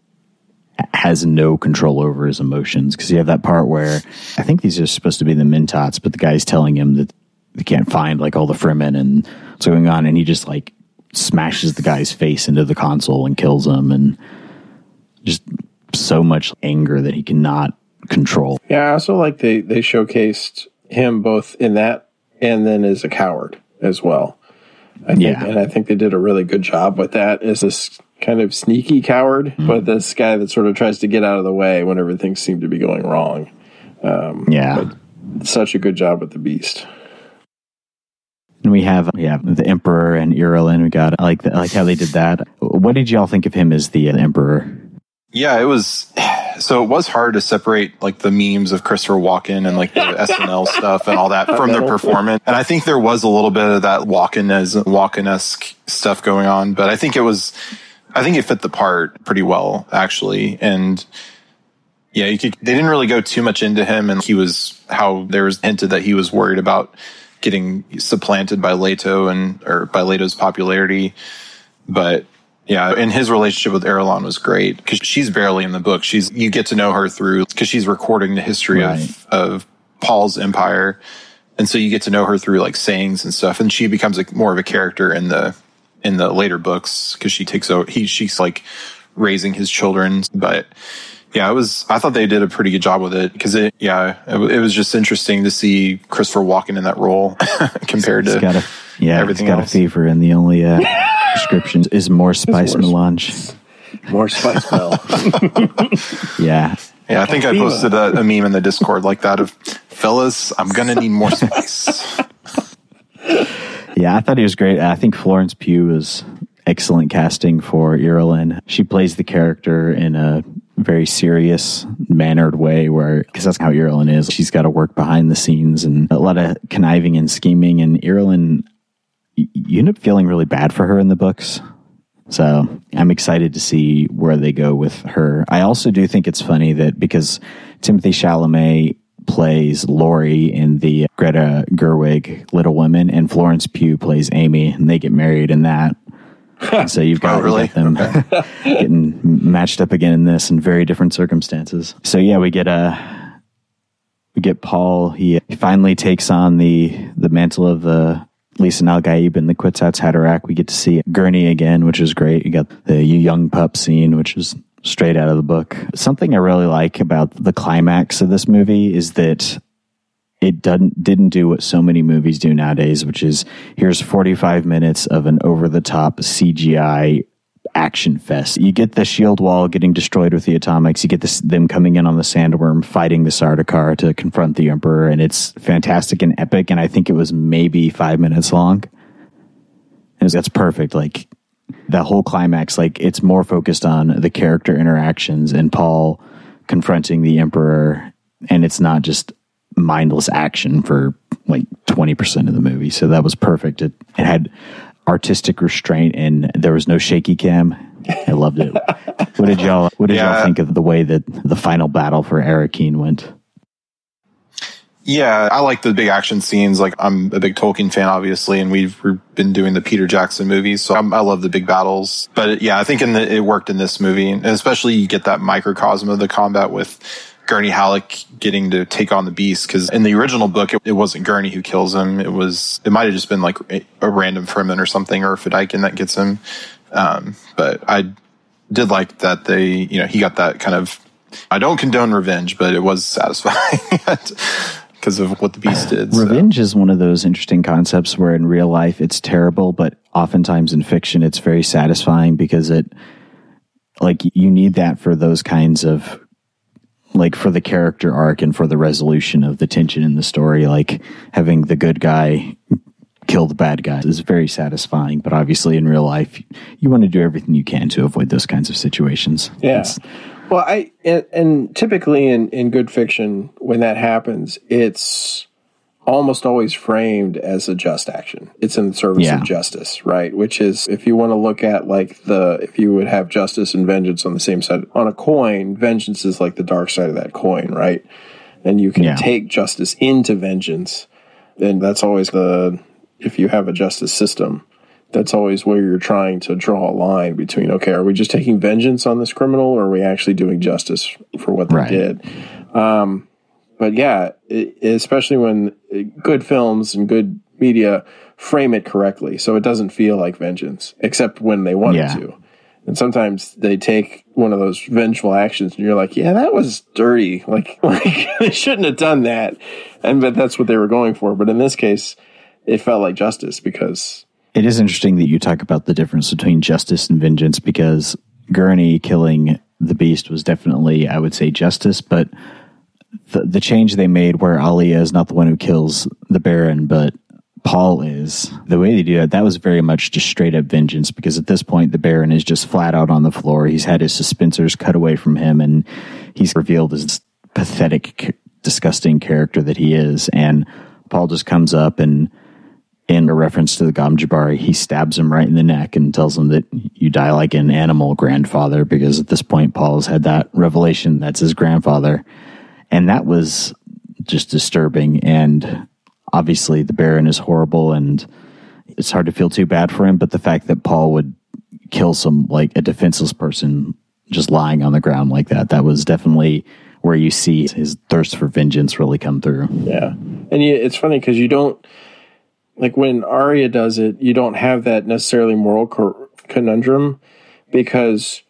has no control over his emotions because you have that part where I think these are supposed to be the Mentats, but the guy's telling him that they can't find like all the Fremen and what's going on, and he just like smashes the guy's face into the console and kills him, and just so much anger that he cannot control. Yeah, I also like they they showcased him both in that and then as a coward as well. I think, Yeah. and I think they did a really good job with that. As this kind of sneaky coward, Mm-hmm. but this guy that sort of tries to get out of the way whenever things seem to be going wrong. Yeah. Such a good job with the Beast. And we have we have the Emperor and Irulan. We got I like the, I like how they did that. What did y'all think of him as the uh, Emperor? Yeah, it was. So it was hard to separate like the memes of Christopher Walken and like the [laughs] SNL stuff and all that from their performance. And I think there was a little bit of that Walken as Walken esque stuff going on, but I think it was. I think it fit the part pretty well actually, and yeah, you could. They didn't really go too much into him, and he was how there was hinted that he was worried about getting supplanted by Leto and or by Leto's popularity, but yeah, and his relationship with Irulan was great because she's barely in the book. She's you get to know her through because she's recording the history Right. of of Paul's empire, and so you get to know her through like sayings and stuff. And she becomes a, more of a character in the in the later books because she takes over. He she's like raising his children, but yeah, it was. I thought they did a pretty good job with it because it. Yeah, it, it was just interesting to see Christopher Walken in that role [laughs] compared He's to got a yeah, everything he's got else. a fever, and the only uh, prescription is more spice more melange. More Spice Bell. [laughs] Yeah, Yeah, I think I posted a, a meme in the Discord like that of fellas, I'm gonna need more [laughs] spice. yeah, I thought he was great. I think Florence Pugh is excellent casting for Irulan. She plays the character in a very serious, mannered way, where because that's how Irulan is. She's got to work behind the scenes and a lot of conniving and scheming. And Irulan, y- you end up feeling really bad for her in the books. So I'm excited to see where they go with her. I also do think it's funny that because Timothy Chalamet plays Laurie in the Greta Gerwig Little Women and Florence Pugh plays Amy and they get married in that. [laughs] so you've got, Oh, really? them [laughs] getting matched up again in this in very different circumstances. So yeah, we get a we get Paul. He finally takes on the the mantle of the Lisan al Gaib and the Kwisatz Haderach. We get to see Gurney again, which is great. You got the you young pup scene, which is straight out of the book. Something I really like about the climax of this movie is that it doesn't didn't do what so many movies do nowadays, which is here's 45 minutes of an over the top CGI action fest. You get the shield wall getting destroyed with the atomics. You get this, them coming in on the sandworm, fighting the Sardaukar to confront the Emperor, and it's fantastic and epic. And I think it was maybe five minutes long. And that's perfect. Like that whole climax, like it's more focused on the character interactions and Paul confronting the Emperor, and it's not just mindless action for like 20% of the movie. So that was perfect. It, it had artistic restraint and there was no shaky cam. I loved it. [laughs] what did y'all what did Yeah. y'all think of the way that the final battle for Arrakeen went? Yeah, I like the big action scenes. Like I'm a big Tolkien fan, obviously, and we've been doing the Peter Jackson movies, so I'm, I love the big battles. But yeah, I think in the, it worked in this movie, and especially you get that microcosm of the combat with Gurney Halleck getting to take on the beast. Because in the original book, it, it wasn't Gurney who kills him; it was it might have just been like a, random Fremen or something, or a Fedaykin that gets him. Um, but I did like that they, you know, he got that kind of. I don't condone revenge, but it was satisfying [laughs] because of what the beast did. Revenge is one of those interesting concepts where in real life it's terrible, but oftentimes in fiction it's very satisfying because it, like, you need that for those kinds of, like, for the character arc and for the resolution of the tension in the story. Like, having the good guy kill the bad guy is very satisfying, but obviously in real life, you want to do everything you can to avoid those kinds of situations. Yeah. It's- Well, I and, and typically in in good fiction, when that happens, it's almost always framed as a just action. It's in the service Yeah. of justice, right? Which is if you want to look at like the if you would have justice and vengeance on the same side on a coin, vengeance is like the dark side of that coin, right? And you can Yeah. take justice into vengeance. And that's always the if you have a justice system, that's always where you're trying to draw a line between okay, are we just taking vengeance on this criminal, or are we actually doing justice for what they Right. did? Um, but yeah, it, especially when uh, good films and good media frame it correctly, so it doesn't feel like vengeance, except when they want Yeah. it to. And sometimes they take one of those vengeful actions, and you're like, "Yeah, that was dirty. [laughs] Like, like they shouldn't have done that." And but that's what they were going for. But in this case, it felt like justice because It is interesting that you talk about the difference between justice and vengeance because Gurney killing the beast was definitely, I would say, justice, but the, the change they made where Alia is not the one who kills the Baron, but Paul is, the way they do it, that was very much just straight up vengeance because at this point, the Baron is just flat out on the floor. He's had his suspensors cut away from him and he's revealed as pathetic, disgusting character that he is. And Paul just comes up and, in a reference to the Gom he stabs him right in the neck and tells him that you die like an animal, grandfather, because at this point, Paul has had that revelation that's his grandfather. And that was just disturbing. And obviously, the Baron is horrible and it's hard to feel too bad for him. But the fact that Paul would kill some, like a defenseless person just lying on the ground like that, that was definitely where you see his thirst for vengeance really come through. Yeah. And you, it's funny because you don't, like when Alia does it, you don't have that necessarily moral conundrum because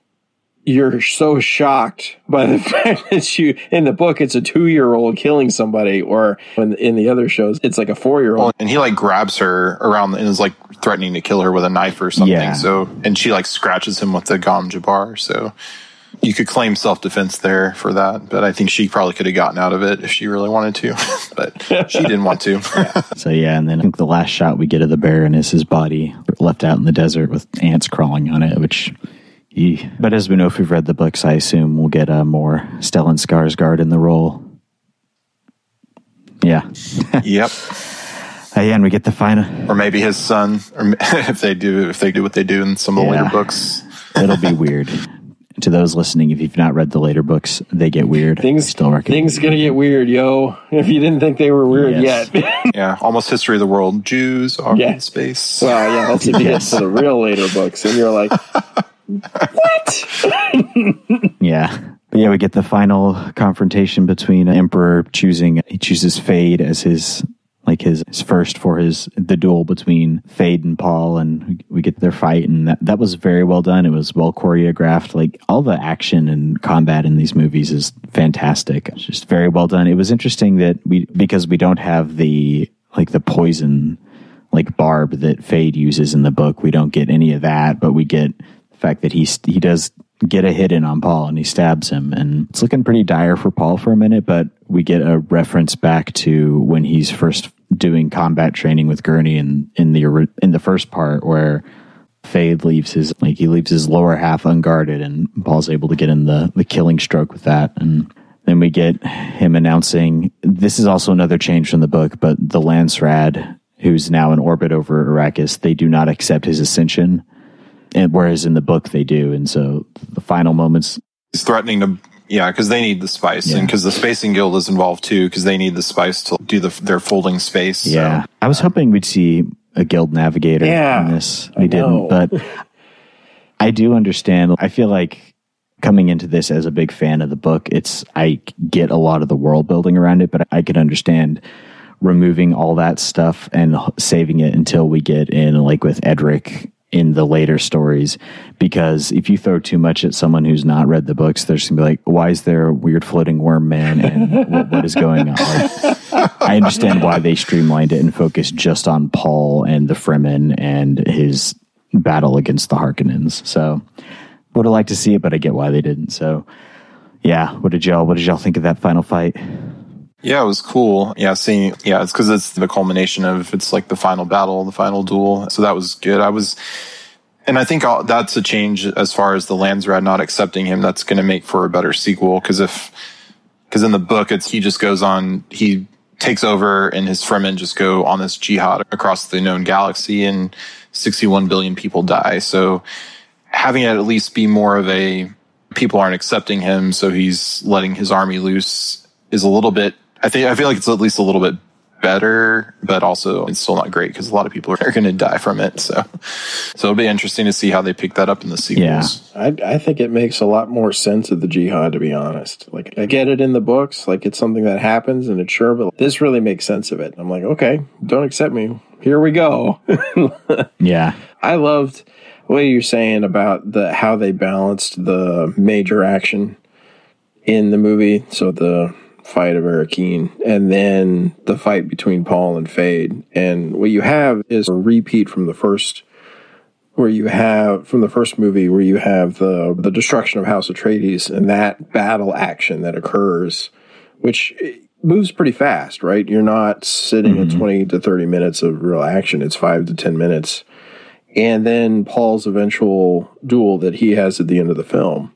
you're so shocked by the [laughs] fact that you in the book it's a two year old killing somebody, or when in the other shows it's like a four year old. and he like grabs her around and is like threatening to kill her with a knife or something. Yeah. So, and she like scratches him with the Gom Jabbar. So you could claim self defense there for that, but I think she probably could have gotten out of it if she really wanted to, [laughs] but she didn't want to. [laughs] So yeah, and then I think the last shot we get of the Baron is his body left out in the desert with ants crawling on it, which. He, but as we know, if we've read the books, I assume we'll get a more Stellan Skarsgård in the role. Yeah, [laughs] yep. Uh, yeah, and we get the final. Or maybe his son, or [laughs] if they do, if they do what they do in some of the Yeah. later books. It'll be weird. [laughs] to those listening, if you've not read the later books, they get weird. Things still recommend. things gonna get weird, yo. If you didn't think they were weird Yes. yet. Yeah. Almost history of the world. Jews are Yeah. in space. well, yeah, that's if you Yes. get to the real later books, and you're like, what? [laughs] Yeah. But yeah, we get the final confrontation between Emperor choosing he chooses Feyd as his like his, his first for his the duel between Feyd and Paul and we, get their fight and that, that was very well done. It was well choreographed. Like all the action and combat in these movies is fantastic. It's just very well done. It was interesting that we because we don't have the like the poison like barb that Feyd uses in the book. We don't get any of that, but we get the fact that he he does get a hit in on Paul and he stabs him, and it's looking pretty dire for Paul for a minute. But we get a reference back to when he's first doing combat training with Gurney in in the in the first part where. Feyd leaves his like he leaves his lower half unguarded, and Paul's able to get in the the killing stroke with that, and then we get him announcing this is also another change from the book, but the Landsraad, who's now in orbit over Arrakis, they do not accept his ascension. And whereas in the book they do. And so the final moments He's threatening to, yeah, because they need the spice, and because the Spacing Guild is involved too, because they need the spice to do the their folding space. so- Yeah. I was hoping we'd see a guild navigator Yeah, in this. I We didn't, know. but [laughs] I do understand. I feel like coming into this as a big fan of the book, it's I get a lot of the world building around it, but I could understand removing all that stuff and saving it until we get in like with Edric in the later stories because if you throw too much at someone who's not read the books they're just gonna be like why is there a weird floating worm man and what, what is going on like, [laughs] I understand why they streamlined it and focused just on Paul and the Fremen and his battle against the Harkonnens. So would have liked to see it, but I get why they didn't. So yeah, what did y'all what did y'all think of that final fight? Yeah, it was cool. Yeah, seeing yeah, it's because it's the culmination of it's like the final battle, the final duel. So that was good. I was, and I think all, that's a change as far as the Landsraad not accepting him. That's going to make for a better sequel because if because in the book it's he just goes on he takes over and his Fremen just go on this jihad across the known galaxy and 61 billion people die. So having it at least be more of a people aren't accepting him, so he's letting his army loose is a little bit. I think I feel like it's at least a little bit better, but also it's still not great because a lot of people are [laughs] going to die from it. So, so it'll be interesting to see how they pick that up in the sequels. Yeah. I, I think it makes a lot more sense of the jihad, to be honest. Like, I get it in the books, like it's something that happens and it's sure, but this really makes sense of it. I'm like, okay, don't accept me. Here we go. [laughs] Yeah. I loved what you're saying about the how they balanced the major action in the movie. So the fight of Arrakeen, and then the fight between Paul and Feyd. And what you have is a repeat from the first, where you have from the first movie, where you have the the destruction of House Atreides and that battle action that occurs, which moves pretty fast, right? You're not sitting mm-hmm. at 20 to 30 minutes of real action. It's five to 10 minutes. And then Paul's eventual duel that he has at the end of the film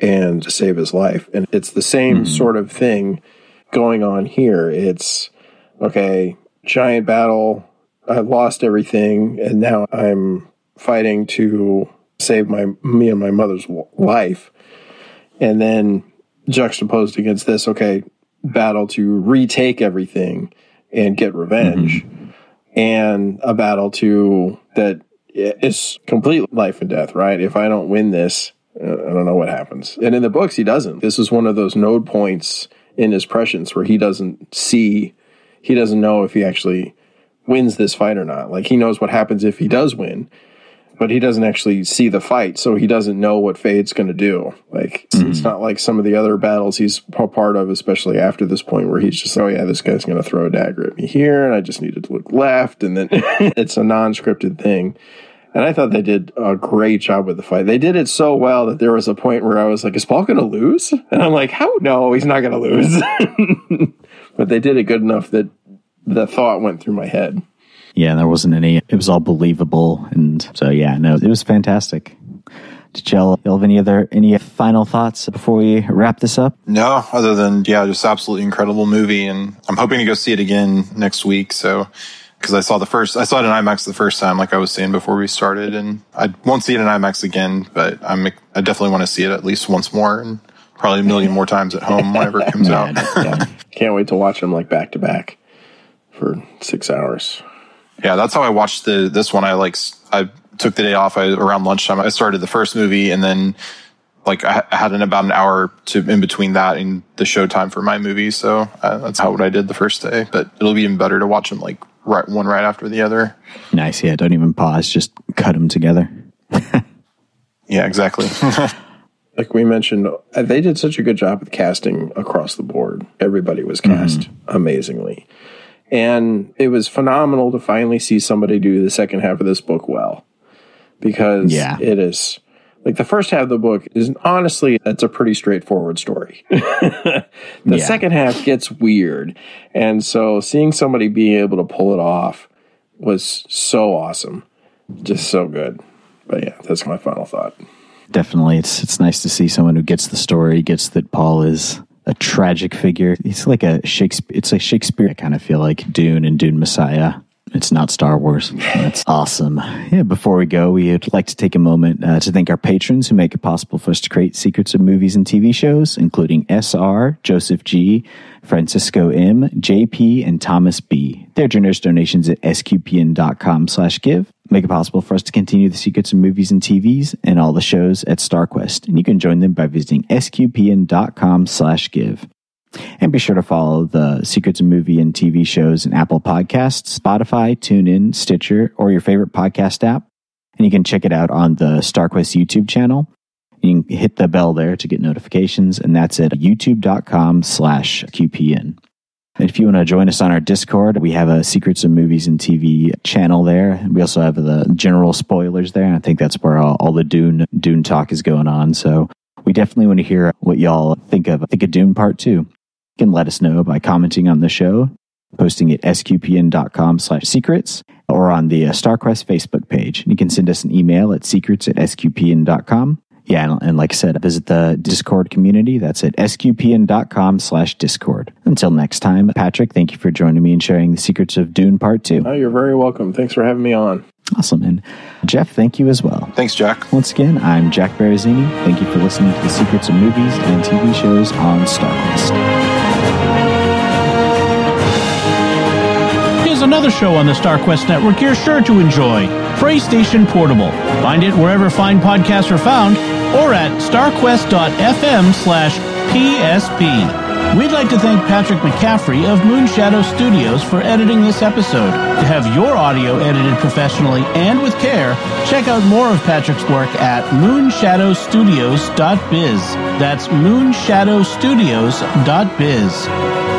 and save his life. And it's the same mm-hmm. sort of thing going on here. It's okay, giant battle. I lost everything, and now I'm fighting to save my me and my mother's life. And then juxtaposed against this, okay, battle to retake everything and get revenge, mm-hmm. and a battle to that is complete life and death. Right? If I don't win this, I don't know what happens. And in the books, he doesn't. This is one of those node points in his prescience where he doesn't see, he doesn't know if he actually wins this fight or not. Like he knows what happens if he does win, but he doesn't actually see the fight, so he doesn't know what Feyd's going to do. Like it's, mm-hmm. it's, not like some of the other battles he's part of, especially after this point where he's just, oh yeah, this guy's going to throw a dagger at me here, and I just needed to look left, and then [laughs] it's a non-scripted thing. And I thought they did a great job with the fight. They did it so well that there was a point where I was like, is Paul going to lose? [laughs] And I'm like, how? No, he's not going to lose. [laughs] but they did it good enough that the thought went through my head. Yeah, there wasn't any, it was all believable. And so, yeah, no, it was fantastic. Did y'all have any other any final thoughts before we wrap this up? No, other than yeah, just absolutely incredible movie, and I'm hoping to go see it again next week. So because I saw the first, I saw it in IMAX the first time, like I was saying before we started, and I won't see it in IMAX again, but I'm, I definitely want to see it at least once more and probably a million more times at home whenever it comes [laughs] out. yeah. [laughs] Can't wait to watch them like back to back for six hours. Yeah, that's how I watched the this one. I like I took the day off I, around lunchtime. I started the first movie and then like I had an about an hour to in between that and the showtime for my movie. So uh, that's how what I did the first day. But it'll be even better to watch them like right one right after the other. Nice. Yeah. Don't even pause. Just cut them together. [laughs] yeah. Exactly. [laughs] like we mentioned, uh, they did such a good job with casting across the board. Everybody was cast mm-hmm. amazingly. And it was phenomenal to finally see somebody do the second half of this book well because yeah. it is like the first half of the book is honestly it's a pretty straightforward story. [laughs] the yeah. second half gets weird. And so seeing somebody be able to pull it off was so awesome. Just so good. But yeah, that's my final thought. Definitely it's it's nice to see someone who gets the story, gets that Paul is a tragic figure. He's like a Shakespeare it's like Shakespeare I kind of feel like Dune and Dune Messiah it's not Star Wars. That's awesome. Yeah, before we go, we would like to take a moment uh, to thank our patrons who make it possible for us to create secrets of movies and TV shows, including SR, Joseph G, Francisco M, JP, and Thomas B. Their generous donations at sqpn.com slash give make it possible for us to continue the secrets of movies and TVs and all the shows at StarQuest. And you can join them by visiting sqpn.com slash give. And be sure to follow the Secrets of Movie and TV shows in Apple Podcasts, Spotify, TuneIn, Stitcher, or your favorite podcast app. And you can check it out on the StarQuest YouTube channel. You can hit the bell there to get notifications, and that's at youtube.com slash QPN. If you want to join us on our Discord, we have a Secrets of Movies and TV channel there. We also have the general spoilers there. I think that's where all, all the Dune Dune talk is going on. So we definitely want to hear what y'all think of think of Dune Part Two can let us know by commenting on the show, posting at sqpn.com slash secrets, or on the uh, StarQuest Facebook page. You can send us an email at secrets at sqpn.com. Yeah, and, and like I said, visit the Discord community. That's at sqpn.com slash Discord. Until next time, Patrick, thank you for joining me and sharing the secrets of Dune Part 2. Oh, you're very welcome. Thanks for having me on. Awesome. And Jeff, thank you as well. Thanks, Jack. Once again, I'm Jack Barazzini. Thank you for listening to the secrets of movies and TV shows on StarQuest. Here's another show on the StarQuest Network you're sure to enjoy PlayStation Portable. Find it wherever fine podcasts are found or at starquest.fm slash PSP. We'd like to thank Patrick McCaffrey of Moonshadow Studios for editing this episode. To have your audio edited professionally and with care, check out more of Patrick's work at moonshadowstudios.biz. That's moonshadowstudios.biz.